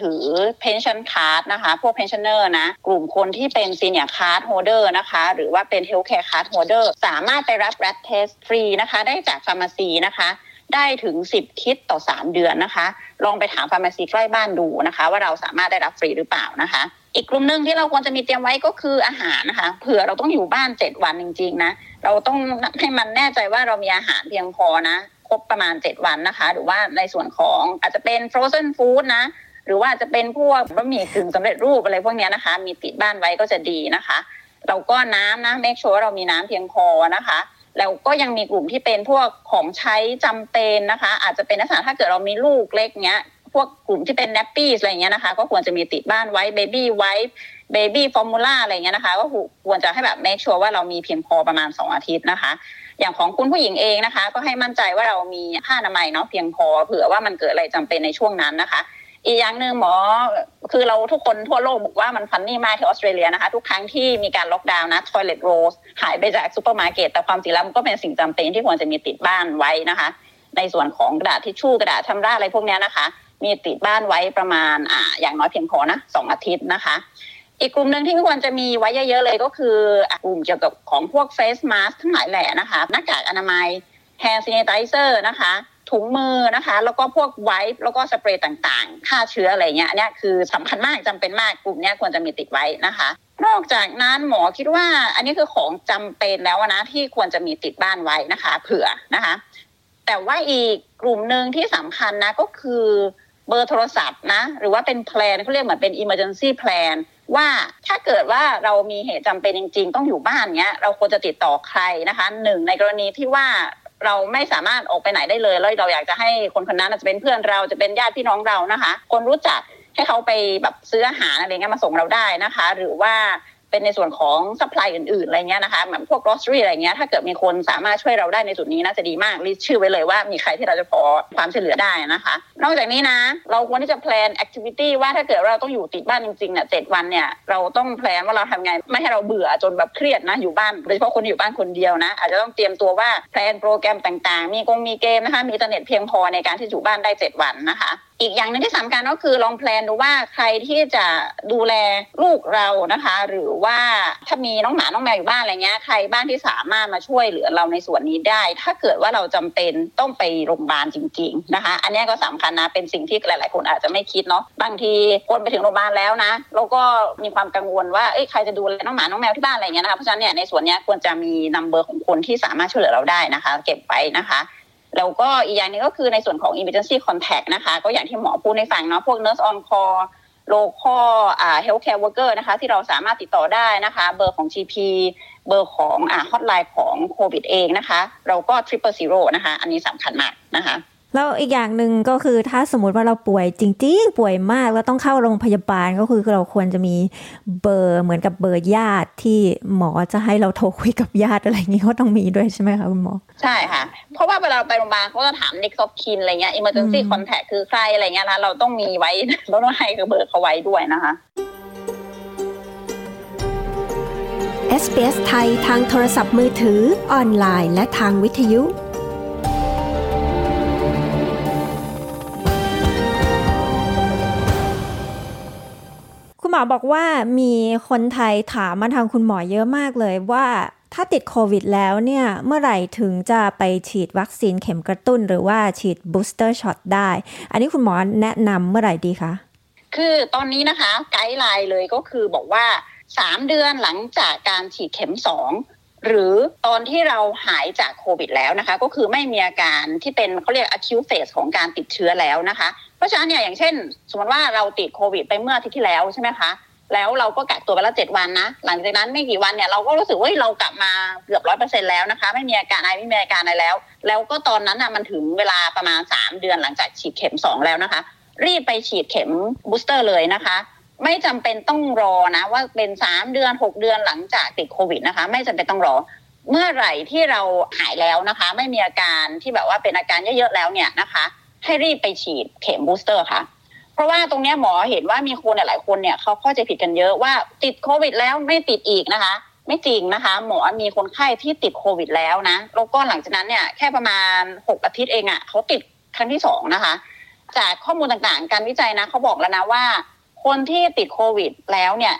ถือ pension card นะคะ พวก pensioner นะ กลุ่มคนที่เป็น senior card holder นะคะ หรือว่าเป็น healthcare card holder สามารถไปรับ rat test ฟรีนะคะ ได้จาก pharmacy นะคะได้ถึง 10 คิดต่อ 3 เดือนนะคะ ลองไปถามฟาร์มาซีใกล้บ้านดูนะคะ ว่าเราสามารถได้รับฟรีหรือเปล่านะคะ อีกกลุ่มหนึ่งที่เราควรจะมีเตรียมไว้ก็คืออาหารนะคะเผื่อเราต้องอยู่บ้าน7วันจริงๆนะเราต้องให้มันแน่ใจว่าเรามีอาหารเพียงพอนะครบประมาณ7วันนะคะ หรือว่าในส่วนของอาจจะเป็น frozen food นะหรือว่าจะเป็นพวกบะหมี่กึ่งสำเร็จรูปอะไรพวกนี้นะคะ มีติดบ้านไว้ก็จะดีนะคะเราก็น้ำนะ make sure เรามีน้ำเพียงพอนะคะแล้วก็ยังมีกลุ่มที่เป็นพวกของใช้จำเป็นนะคะ อาจจะเป็นลักษณะถ้าเกิดเรามีลูกเล็กเนี้ย วกกลุ่มที่เป็นแนปปี้อะไรเงี้ยนะคะ ก็ควรจะมีติดบ้านไว้เบบี้ไว้เบบี้ฟอร์มูล่าอะไรเงี้ยนะคะ ก็ควรจะให้แบบเมคชัวร์ว่าเรามีเพียงพอประมาณ 2 อาทิตย์นะคะ อย่างของคุณผู้หญิงเองนะคะ ก็ให้มั่นใจว่าเรามีผ้าอนามัยเนาะเพียงพอเผื่อว่ามันเกิดอะไรจำเป็นในช่วงนั้นนะคะอีกอย่างหนึ่งหมอคือเราทุกคนทั่วโลกบอกว่ามัน funny มากที่ออสเตรเลียนะคะ ทุกครั้งที่มีการล็อกดาวน์นะ toilet rolls หายไปจากซูเปอร์มาร์เก็ตแต่ความจริงแล้วมันก็เป็นสิ่งจำเป็นที่ควรจะมีติดบ้านไว้นะคะ ในส่วนของกระดาษทิชชู่กระดาษชำระอะไรพวกนี้นะคะ มีติดบ้านไว้ประมาณอ่าอย่างน้อยเพียงพอนะสองอาทิตย์นะคะ อีกกลุ่มหนึ่งที่ควรจะมีไว้เยอะๆเลยก็คือกลุ่มเกี่ยวกับของพวก face mask ทั้งหลายแหล่นะคะหน้ากากอนามัยแฮนด์ซินเ t เซอร์นะคะถุงมือนะคะ แล้วก็พวก wipe แล้วก็สเปรย์ต่างๆฆ่าเชื้ออะไรเงี้ยอันนี้คือสำคัญมากจำเป็นมากกลุ่มนี้ควรจะมีติดไว้นะคะ นอกจากนั้นหมอคิดว่าอันนี้คือของจำเป็นแล้วนะที่ควรจะมีติดบ้านไว้นะคะ เผื่อนะคะ แต่ว่าอีกกลุ่มหนึ่งที่สำคัญนะก็คือ เบอร์โทรศัพท์นะ หรือว่าเป็น plan เขาเรียกเหมือนเป็น emergency plan ว่าถ้าเกิดว่าเรามีเหตุจำเป็นจริง ๆ ต้องอยู่บ้านเนี้ย เราควรจะติดต่อใครนะคะหนึ่งในกรณีที่ว่าเราไม่สามารถออกไปไหนได้เลยแล้วเราอยากจะให้คนคนนั้นจะเป็นเพื่อนเราจะเป็นญาติพี่น้องเรานะคะ คนรู้จักให้เขาไปแบบซื้ออาหารอะไรเงี้ยมาส่งเราได้นะคะ หรือว่า เป็นในส่วนของ supply อื่นๆอะไรเงี้ยนะคะเหมือนพวก grocery อะไรเงี้ยถ้าเกิดมีคนสามารถช่วยเราได้ในจุดนี้น่าจะดีมากรีชื่อไว้เลยว่ามีใครที่เราจะขอความช่วยเหลือได้นะคะ นอกจากนี้นะเราควรที่จะแพลน activity ว่าถ้าเกิดเราต้องอยู่ติดบ้านจริงๆเนี่ยเจ็ดวันเนี่ยเราต้อง plan ว่าเราทำไงไม่ให้เราเบื่อจนแบบเครียดนะอยู่บ้านโดยเฉพาะคนอยู่บ้านคนเดียวนะอาจจะต้องเตรียมตัวว่า plan โปรแกรมต่างๆ มีกงมีเกมนะคะมีอินเทอร์เน็ตเพียงพอในการที่อยู่บ้านได้เจ็ดวันนะคะอีกอย่างหนึ่งที่สำคัญก็คือลอง plan ดูว่าใครที่จะดูแลลูกเรานะคะ หรือว่าถ้ามีน้องหมาน้องแมวอยู่บ้านอะไรเงี้ยใครบ้างที่สามารถมาช่วยเหลือเราในส่วนนี้ได้ ถ้าเกิดว่าเราจำเป็นต้องไปโรงพยาบาลจริง ๆนะคะ อันนี้ก็สำคัญนะเป็นสิ่งที่หลาย ๆ คนอาจจะไม่คิดเนาะบางทีคนไปถึงโรงพยาบาลแล้วนะเราก็มีความกังวลว่าเอ้ยใครจะดูแลน้องหมาน้องแมวที่บ้านอะไรเงี้ยนะคะเพราะฉะนั้นเนี่ยในส่วนนี้ควรจะมีนัมเบอร์ของคนที่สามารถช่วยเหลือเราได้นะคะ เก็บไว้นะคะแล้วก็อีกอย่างนึงก็คือในส่วนของ emergency contact นะคะ ก็อย่างที่หมอพูดในฝั่งเนาะพวก nurse on call โลคออ่า healthcare worker นะคะ ที่เราสามารถติดต่อได้นะคะ เบอร์ของ GP เบอร์ของอ่าฮอตไลน์ของโควิดเองนะคะ เราก็ triple zero นะคะ อันนี้สำคัญมากนะคะ แล้วอีกอย่างหนึ่งก็คือถ้าสมมติว่าเราป่วยจริง ๆ ป่วยมากแล้วต้องเข้าโรงพยาบาลก็คือเราควรจะมีเบอร์เหมือนกับเบอร์ญาติที่หมอจะให้เราโทรคุยกับญาติอะไรอย่างนี้ก็ต้องมีด้วยใช่ไหมคะคุณหมอ ใช่ค่ะ เพราะว่าเวลาไปโรงพยาบาลเขาจะถาม next of kin อะไรเงี้ย emergency contact คือใครอะไรเงี้ยนะเราต้องมีไว้เราต้องให้เบอร์เขาไว้ด้วยนะคะ SBS ไทยทางโทรศัพท์มือถือออนไลน์ และทางวิทยุ คุณหมอบอกว่ามีคนไทยถามมาทางคุณหมอเยอะมากเลยว่าถ้าติดโควิดแล้วเนี่ย เมื่อไหร่ถึงจะไปฉีดวัคซีนเข็มกระตุ้น หรือว่าฉีด booster shot ได้ อันนี้คุณหมอแนะนำเมื่อไหร่ดีคะ คือตอนนี้นะคะไกด์ไลน์เลยก็คือบอกว่า 3 เดือนหลังจากการฉีดเข็ม 2 หรือตอนที่เราหายจากโควิดแล้วนะคะ ก็คือไม่มีอาการที่เป็นเขาเรียก acute phase ของการติดเชื้อแล้วนะคะ เพราะฉะนั้นเนี่ยอย่างเช่น สมมติว่าเราติดโควิดไปเมื่ออาทิตย์ที่แล้วใช่ไหมคะแล้วเราก็กักตัวไปแล้วเจ็ดวันนะ หลังจากนั้นไม่กี่วันเนี่ยเราก็รู้สึกว่าเรากลับมาเกือบร้อยเปอร์เซ็นแล้วนะคะ ไม่มีอาการอะไรไม่มีอาการอะไรแล้ว แล้วก็ตอนนั้นอะมันถึงเวลาประมาณสามเดือนหลังจากฉีดเข็มสองแล้วนะคะ รีบไปฉีดเข็ม booster เลยนะคะ ไม่จำเป็นต้องรอนะ ว่าเป็นสามเดือนหกเดือนหลังจากติดโควิดนะคะ ไม่จำเป็นต้องรอ เมื่อไหร่ที่เราหายแล้วนะคะ ไม่มีอาการที่แบบว่าเป็นอาการเยอะๆแล้วเนี่ยนะคะ ให้รีบไปฉีดเข็ม booster ค่ะ เพราะว่าตรงนี้หมอเห็นว่ามีคนหลายคนเนี่ยเขาเข้าใจผิดกันเยอะว่าติดโควิดแล้วไม่ติดอีกนะคะ ไม่จริงนะคะ หมอมีคนไข้ที่ติดโควิดแล้วนะแล้วก็หลังจากนั้นเนี่ยแค่ประมาณ6อาทิตย์เองอะค่ะเขาติดครั้งที่สองนะคะ จากข้อมูลต่างๆ การวิจัยนะเขาบอกแล้วนะว่า คนที่ติดโควิดแล้วเนี่ย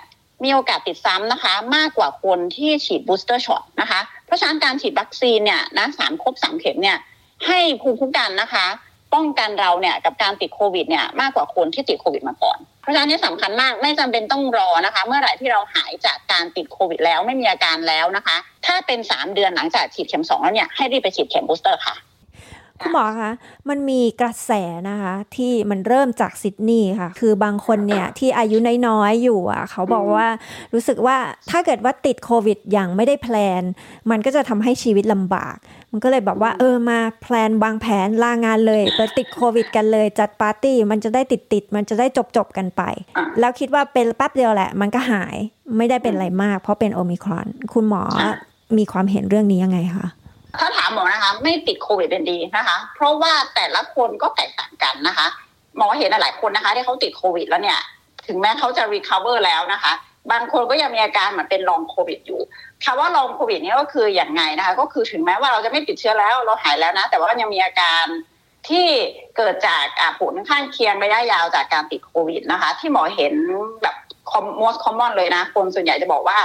มีโอกาสติดซ้ำนะคะ มากกว่าคนที่ฉีด booster shot นะคะ เพราะฉะนั้นการฉีดวัคซีนเนี่ยนะสามครบสามเข็มเนี่ยให้ภูมิคุ้มกันนะคะ ป้องกันเราเนี่ยกับการติดโควิดเนี่ยมากกว่าคนที่ติดโควิดมาก่อน เพราะฉะนั้นนี่สำคัญมากไม่จำเป็นต้องรอนะคะ เมื่อไหร่ที่เราหายจากการติดโควิดแล้วไม่มีอาการแล้วนะคะ ถ้าเป็นสามเดือนหลังจากฉีดเข็มสองแล้วเนี่ยให้รีบไปฉีดเข็ม booster ค่ะคุณหมอคะ มันมีกระแสนะคะ ที่มันเริ่มจากซิดนีย์ค่ะ คือบางคนเนี่ยที่อายุน้อยๆอยู่อะ เขาบอกว่ารู้สึกว่าถ้าเกิดว่าติดโควิดอย่างไม่ได้แพลน มันก็จะทำให้ชีวิตลำบาก มันก็เลยแบบว่าเออมาแพลนวางแผนลางานเลยไปติดโควิด กันเลย จัดปาร์ตี้มันจะได้ติดติดๆมันจะได้จบจบๆกันไป แล้วคิดว่าเป็นแป๊บเดียวแหละ มันก็หายไม่ได้เป็นอะไรมาก เพราะเป็นโอมิครอน คุณหมอมีความเห็นเรื่องนี้ยังไงคะถ้าถามหมอนะคะ ไม่ติดโควิดเป็นดีนะคะ เพราะว่าแต่ละคนก็แตกต่างกันนะคะหมอเห็นหลายคนนะคะ ที่เขาติดโควิดแล้วเนี่ย ถึงแม้เขาจะ recover แล้วนะคะ บางคนก็ยังมีอาการเหมือนเป็นลองโควิดอยู่คำว่าลองโควิดนี่ก็คืออย่างไงนะคะ ก็คือถึงแม้ว่าเราจะไม่ติดเชื้อแล้วเราหายแล้วนะ แต่ว่ายังมีอาการที่เกิดจากผลข้างเคียงระยะยาวจากการติดโควิดนะคะ ที่หมอเห็นแบบ most common เลยนะ คนส่วนใหญ่จะบอกว่า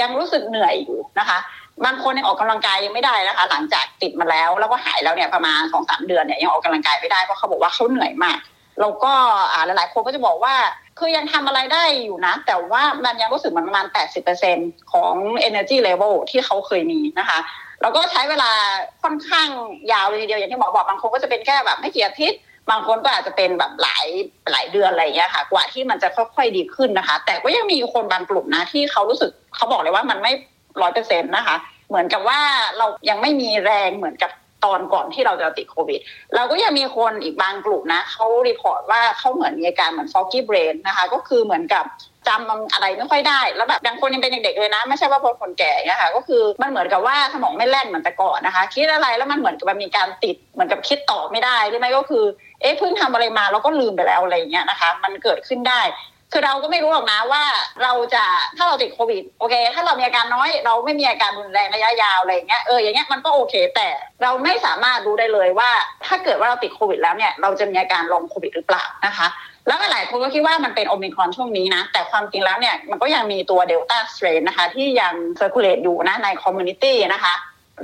ยังรู้สึกเหนื่อยอยู่นะคะบางคนยังออกกำลังกายยังไม่ได้นะคะ หลังจากติดมาแล้วแล้วก็หายแล้วเนี่ยประมาณสองสามเดือนเนี่ยยังออกกำลังกายไม่ได้เพราะเขาบอกว่าเขาเหนื่อยมากแล้วก็อ่าหลายๆคนก็จะบอกว่า คือยังทำอะไรได้อยู่นะ แต่ว่ามันยังรู้สึกมันประมาณ 80%ของ energy level ที่เขาเคยมีนะคะแล้วก็ใช้เวลาค่อนข้างยาวเลยทีเดียวอย่างที่หมอบอกบางคนก็จะเป็นแค่แบบไม่กี่อาทิตย์บางคนก็อาจจะเป็นแบบหลายหลายเดือนอะไรอย่างเงี้ยค่ะ กว่าที่มันจะค่อยๆดีขึ้นนะคะ แต่ก็ยังมีคนบางกลุ่มนะที่เขารู้สึกเขาบอกเลยว่ามันไม่ร้อยเปอร์เซ็นต์นะคะ เหมือนกับว่าเรายังไม่มีแรงเหมือนกับ ตอนก่อนที่เราจะติดโควิด เราก็ยังมีคนอีกบางกลุ่มนะเขา report ว่าเขาเหมือนมีอาการเหมือน foggy brain นะคะ ก็คือเหมือนกับจำอะไรไม่ค่อยได้ แล้วแบบบางคนยังเป็นเด็กๆเลยนะ ไม่ใช่ว่าพวกคนแก่เนี่ยค่ะก็คือมันเหมือนกับว่าสมองไม่แล่นเหมือนแต่ก่อนนะคะ คิดอะไรแล้วมันเหมือนกับมันมีการติดเหมือนกับคิดต่อไม่ได้หรือไม่ก็คือเอ๊ะเพิ่งทำอะไรมาแล้วก็ลืมไปแล้วอะไรอย่างเงี้ยนะคะ มันเกิดขึ้นได้ คือเราก็ไม่รู้หรอกนะว่าเราจะถ้าเราติดโควิดโอเค ถ้าเรามีอาการน้อยเราไม่มีอาการรุนแรงระยะยาวอะไรเงี้ยเอออย่างเงี้ยมันก็โอเค แต่เราไม่สามารถรู้ได้เลยว่า ถ้าเกิดว่าเราติดโควิดแล้วเนี่ยเราจะมีอาการ long COVID หรือเปล่านะคะแล้วหลายคนก็คิดว่ามันเป็นโอมิครอนช่วงนี้นะ แต่ความจริงแล้วเนี่ยมันก็ยังมีตัว Delta strain นะคะที่ยัง circulate อยู่นะใน community นะคะ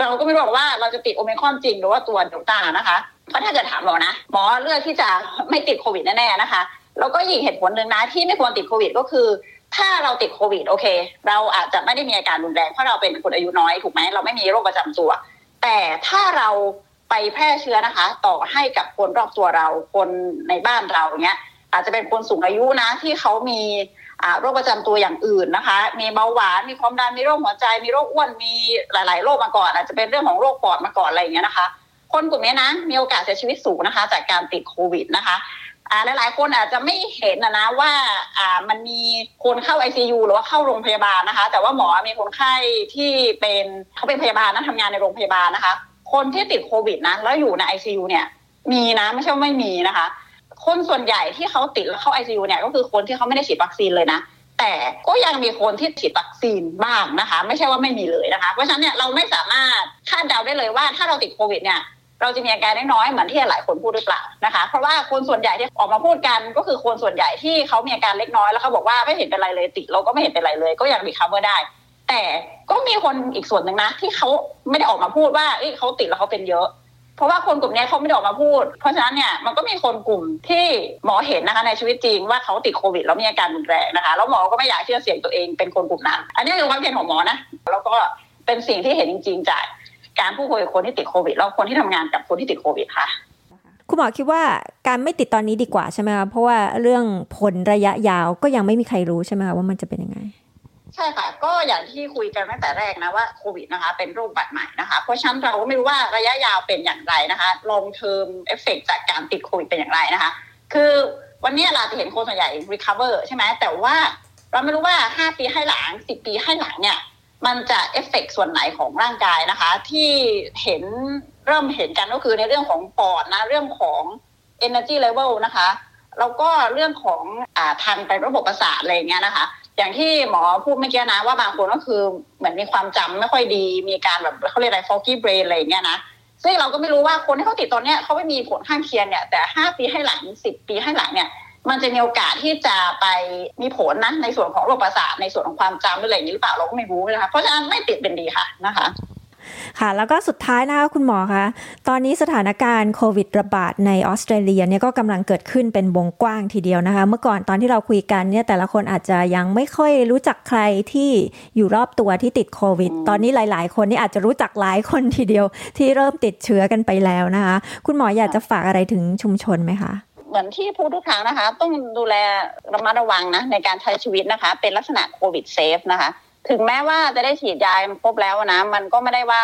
เราก็ไม่รู้หรอกว่าเราจะติดโอมิครอนจริงหรือว่าตัวเดลต้านะคะเพราะถ้าเกิดถามเรานะหมอเลือกที่จะไม่ติดโควิดแน่ๆนะคะ แล้วก็อีกเหตุผลหนึ่งนะที่ไม่ควรติดโควิดก็คือ ถ้าเราติดโควิดโอเค เราอาจจะไม่ได้มีอาการรุนแรงเพราะเราเป็นคนอายุน้อยถูกไหมเราไม่มีโรคประจำตัว แต่ถ้าเราไปแพร่เชื้อนะคะ ต่อให้กับคนรอบตัวเราคนในบ้านเราเนี้ยอาจจะเป็นคนสูงอายุนะที่เขามีโรคประจำตัวอย่างอื่นนะคะ มีเบาหวาน มีความดัน มีโรคหัวใจ มีโรคอ้วน มีหลาย ๆ โรคมาก่อน อาจจะเป็นเรื่องของโรคปอดมาก่อนอะไรอย่างเงี้ยนะคะ คนกลุ่มนี้นะ มีโอกาสเสียชีวิตสูงนะคะ จากการติดโควิดนะคะ หลายๆคนอาจจะไม่เห็นนะนะว่าอ่ามันมีคนเข้า ICU หรือว่าเข้าโรงพยาบาลนะคะ แต่ว่าหมอมีคนไข้ที่เป็นเขาเป็นพยาบาลนะทำงานในโรงพยาบาลนะคะ คนที่ติดโควิดนะแล้วอยู่ใน ICU เนี่ย มีนะไม่ใช่ไม่มีนะคะ คนส่วนใหญ่ที่เขาติดแล้วเข้า ICU เนี่ยก็คือคนที่เขาไม่ได้ฉีดวัคซีนเลยนะแต่ก็ยังมีคนที่ฉีดวัคซีนบ้างนะคะ ไม่ใช่ว่าไม่มีเลยนะคะ เพราะฉะนั้นเนี่ยเราไม่สามารถคาดเดาได้เลยว่าถ้าเราติดโควิดเนี่ย เราจะมีอาการน้อยๆเหมือนที่หลายคนพูดหรือเปล่านะคะ เพราะว่าคนส่วนใหญ่ที่ออกมาพูดกันก็คือคนส่วนใหญ่ที่เขามีอาการเล็กน้อยแล้วเขาบอกว่าไม่เห็นเป็นไรเลยติดเราก็ไม่เห็นเป็นไรเลย ก็ยัง recover ได้ แต่ก็มีคนอีกส่วนหนึ่งนะที่เขาไม่ได้ออกมาพูดว่าเอ้เขาติดแล้วเขาเป็นเยอะเพราะว่าคนกลุ่มนี้เขาไม่ได้ออกมาพูด เพราะฉะนั้นเนี่ยมันก็มีคนกลุ่มที่หมอเห็นนะคะในชีวิตจริงว่าเขาติดโควิดแล้วมีอาการรุนแรงนะคะแล้วหมอก็ไม่อยากเชื่อเสียงตัวเองเป็นคนกลุ่มนั้น อันนี้คือความเห็นของหมอนะแล้วก็เป็นสิ่งที่เห็นจริงๆจาก การพูดคุยกับคนที่ติดโควิดแล้วคนที่ทำงานกับคนที่ติดโควิดค่ะ คุณหมอคิดว่าการไม่ติดตอนนี้ดีกว่าใช่ไหมคะเพราะว่าเรื่องผลระยะยาวก็ยังไม่มีใครรู้ใช่ไหมคะว่ามันจะเป็นยังไงใช่ค่ะ ก็อย่างที่คุยกันตั้งแต่แรกนะว่าโควิดนะคะ เป็นโรคบัตรใหม่นะคะ เพราะฉะนั้นเราก็ไม่รู้ว่าระยะยาวเป็นอย่างไรนะคะ long term effect จากการติดโควิดเป็นอย่างไรนะคะ คือวันนี้เราจะเห็นคนส่วนใหญ่ recover ใช่ไหมแต่ว่าเราไม่รู้ว่า 5 ปีให้หลัง 10 ปีให้หลังเนี่ย มันจะเอฟเฟกส่วนไหนของร่างกายนะคะ ที่เห็นเริ่มเห็นกันก็คือในเรื่องของปอดนะ เรื่องของ energy level นะคะแล้วก็เรื่องของอ่าทางไประบบประสาทอะไรอย่างเงี้ยนะคะ อย่างที่หมอพูดเมื่อกี้นะว่าบางคนก็คือเหมือนมีความจำไม่ค่อยดี มีการแบบเขาเรียกอะไร foggy brain อะไรอย่างเงี้ยนะซึ่งเราก็ไม่รู้ว่าคนที่เขาติดตอนเนี้ยเขาไม่มีผลข้างเคียงเนี่ยแต่ห้าปีให้หลังสิบปีให้หลังเนี่ย มันจะมีโอกาสที่จะไปมีผลนะในส่วนของโรคประสาทในส่วนของความจำหรืออะไรอย่างนี้หรือเปล่าเราก็ไม่รู้นะคะเพราะฉะนั้นไม่ติดเป็นดีค่ะนะคะค่ะแล้วก็สุดท้ายนะคะคุณหมอคะตอนนี้สถานการณ์โควิดระบาดในออสเตรเลียเนี่ยก็กำลังเกิดขึ้นเป็นวงกว้างทีเดียวนะคะ เมื่อก่อนตอนที่เราคุยกันเนี่ยแต่ละคนอาจจะยังไม่ค่อยรู้จักใครที่อยู่รอบตัวที่ติดโควิด ตอนนี้หลาย ๆ คนนี่อาจจะรู้จักหลายคนทีเดียวที่เริ่มติดเชื้อกันไปแล้วนะคะ คุณหมออยากจะฝากอะไรถึงชุมชนไหมคะ เหมือนที่พูดทุกครั้งนะคะ ต้องดูแลระมัดระวังนะในการใช้ชีวิตนะคะ เป็นลักษณะโควิดเซฟนะคะ ถึงแม้ว่าจะได้ฉีดยาครบแล้วนะ มันก็ไม่ได้ว่า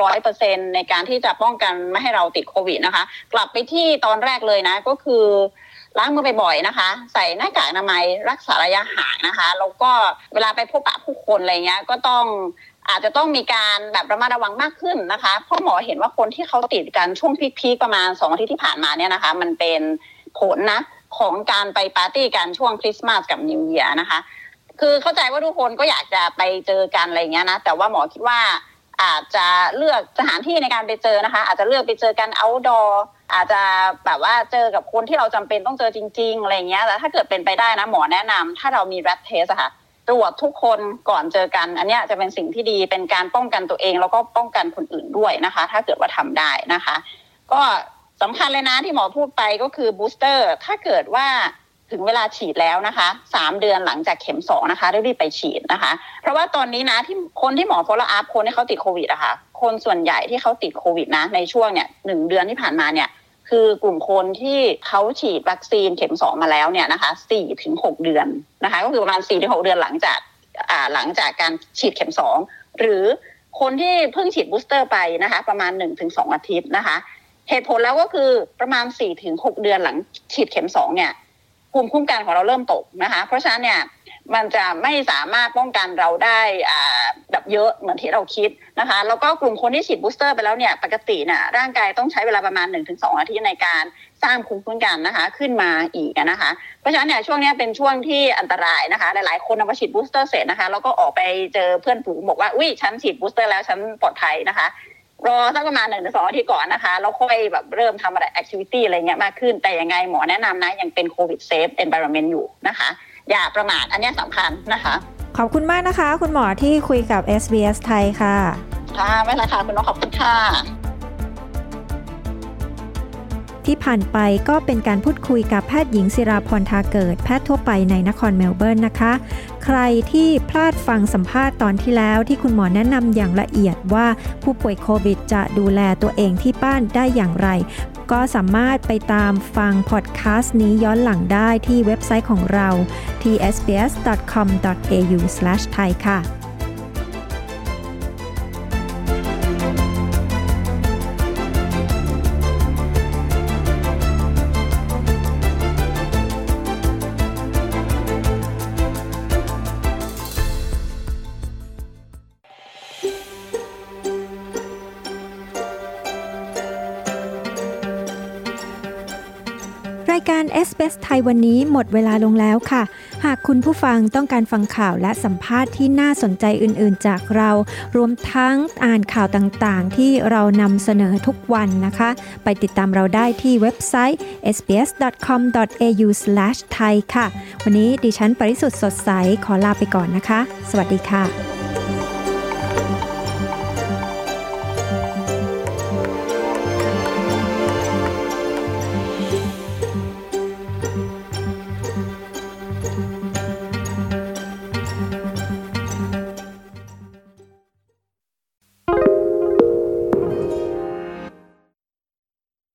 ร้อยเปอร์เซ็นในการที่จะป้องกันไม่ให้เราติดโควิดนะคะ กลับไปที่ตอนแรกเลยนะ ก็คือล้างมือบ่อยๆนะคะ ใส่หน้ากากอนามัยรักษาระยะห่างนะคะแล้วก็เวลาไปพบปะผู้คนอะไรเงี้ยก็ต้องอาจจะต้องมีการแบบระมัดระวังมากขึ้นนะคะเพราะหมอเห็นว่าคนที่เขาติดกันช่วงพีคๆประมาณสองอาทิตย์ที่ผ่านมาเนี่ยนะคะ มันเป็น ผลนะของการไปปาร์ตี้กันช่วงคริสต์มาสกับนิวเยียร์นะคะ คือเข้าใจว่าทุกคนก็อยากจะไปเจอกันอะไรเงี้ยนะ แต่ว่าหมอคิดว่าอาจจะเลือกสถานที่ในการไปเจอนะคะ อาจจะเลือกไปเจอกัน outdoor อาจจะแบบว่าเจอกับคนที่เราจำเป็นต้องเจอจริง ๆ อะไรเงี้ยแต่ถ้าเกิดเป็นไปได้นะหมอแนะนำถ้าเรามี rat test อะค่ะตรวจทุกคนก่อนเจอกัน อันนี้จะเป็นสิ่งที่ดีเป็นการป้องกันตัวเอง แล้วก็ป้องกันคนอื่นด้วยนะคะ ถ้าเกิดว่าทำได้นะคะ ก็ สำคัญเลยนะที่หมอพูดไปก็คือบูสเตอร์ถ้าเกิดว่าถึงเวลาฉีดแล้วนะคะสามเดือนหลังจากเข็มสองนะคะรีบไปฉีดนะคะ เพราะว่าตอนนี้นะที่คนที่หมอ follow up คนที่เขาติดโควิดอะคะ่ะคนส่วนใหญ่ที่เขาติดโควิดนะ ในช่วงเนี่ยหนึ่งเดือนที่ผ่านมาเนี่ย คือกลุ่มคนที่เขาฉีดวัคซีนเข็มสองมาแล้วเนี่ยนะคะสี่ถึงหกเดือนนะคะ ก็คือประมาณสี่ถึงหกเดือนหลังจากอ่าหลังจากการฉีดเข็มสองหรือคนที่เพิ่งฉีดบูสเตอร์ไปนะคะ ประมาณหนึ่งถึงสองอาทิตย์นะคะ เหตุผลแล้วก็คือประมาณสี่ถึงหกเดือนหลังฉีดเข็มสองเนี่ยภูมิคุ้มกันของเราเริ่มตกนะคะ เพราะฉะนั้นเนี่ยมันจะไม่สามารถป้องกันเราได้แบบเยอะเหมือนที่เราคิดนะคะ แล้วก็กลุ่มคนที่ฉีด booster ไปแล้วเนี่ยปกติเนี่ยร่างกายต้องใช้เวลาประมาณ 1-2อาทิตย์ในการสร้างภูมิคุ้มกันนะคะ ขึ้นมาอีกนะคะ เพราะฉะนั้นเนี่ยช่วงนี้เป็นช่วงที่อันตรายนะคะ หลายๆ คนนำมาฉีด booster เสร็จนะคะแล้วก็ออกไปเจอเพื่อนฝูงบอกว่าอุ้ยฉันฉีด booster แล้วฉันปลอดภัยนะคะ รอสักประมาณหนึ่งถึงสองอาทิตย์ก่อนนะคะแล้วค่อยแบบเริ่มทำอะไร activity อะไรเงี้ยมากขึ้น แต่ยังไงหมอแนะนำนะยังเป็น COVID safe environment อยู่นะคะ อย่าประมาทอันนี้สำคัญนะคะ ขอบคุณมากนะคะ คุณหมอที่คุยกับ SBS ไทยค่ะ ค่ะไม่ละค่ะ คุณน้องขอบคุณค่ะ ที่ผ่านไปก็เป็นการพูดคุยกับแพทย์หญิงศิราพรทาเกิด แพทย์ทั่วไปในนครเมลเบิร์นนะคะ ใครที่พลาดฟังสัมภาษณ์ตอนที่แล้วที่คุณหมอแนะนำอย่างละเอียดว่าผู้ป่วยโควิดจะดูแลตัวเองที่บ้านได้อย่างไร ก็สามารถไปตามฟังพอดแคสต์นี้ย้อนหลังได้ที่เว็บไซต์ของเราที่ sbs.com.au/thai ค่ะ วันนี้หมดเวลาลงแล้วค่ะ หากคุณผู้ฟังต้องการฟังข่าวและสัมภาษณ์ที่น่าสนใจอื่นๆ จากเรา รวมทั้งอ่านข่าวต่างๆ ที่เรานำเสนอทุกวันนะคะ ไปติดตามเราได้ที่เว็บไซต์ sbs.com.au/thai ค่ะ วันนี้ดิฉันปริสุทธ์สดใสขอลาไปก่อนนะคะ สวัสดีค่ะ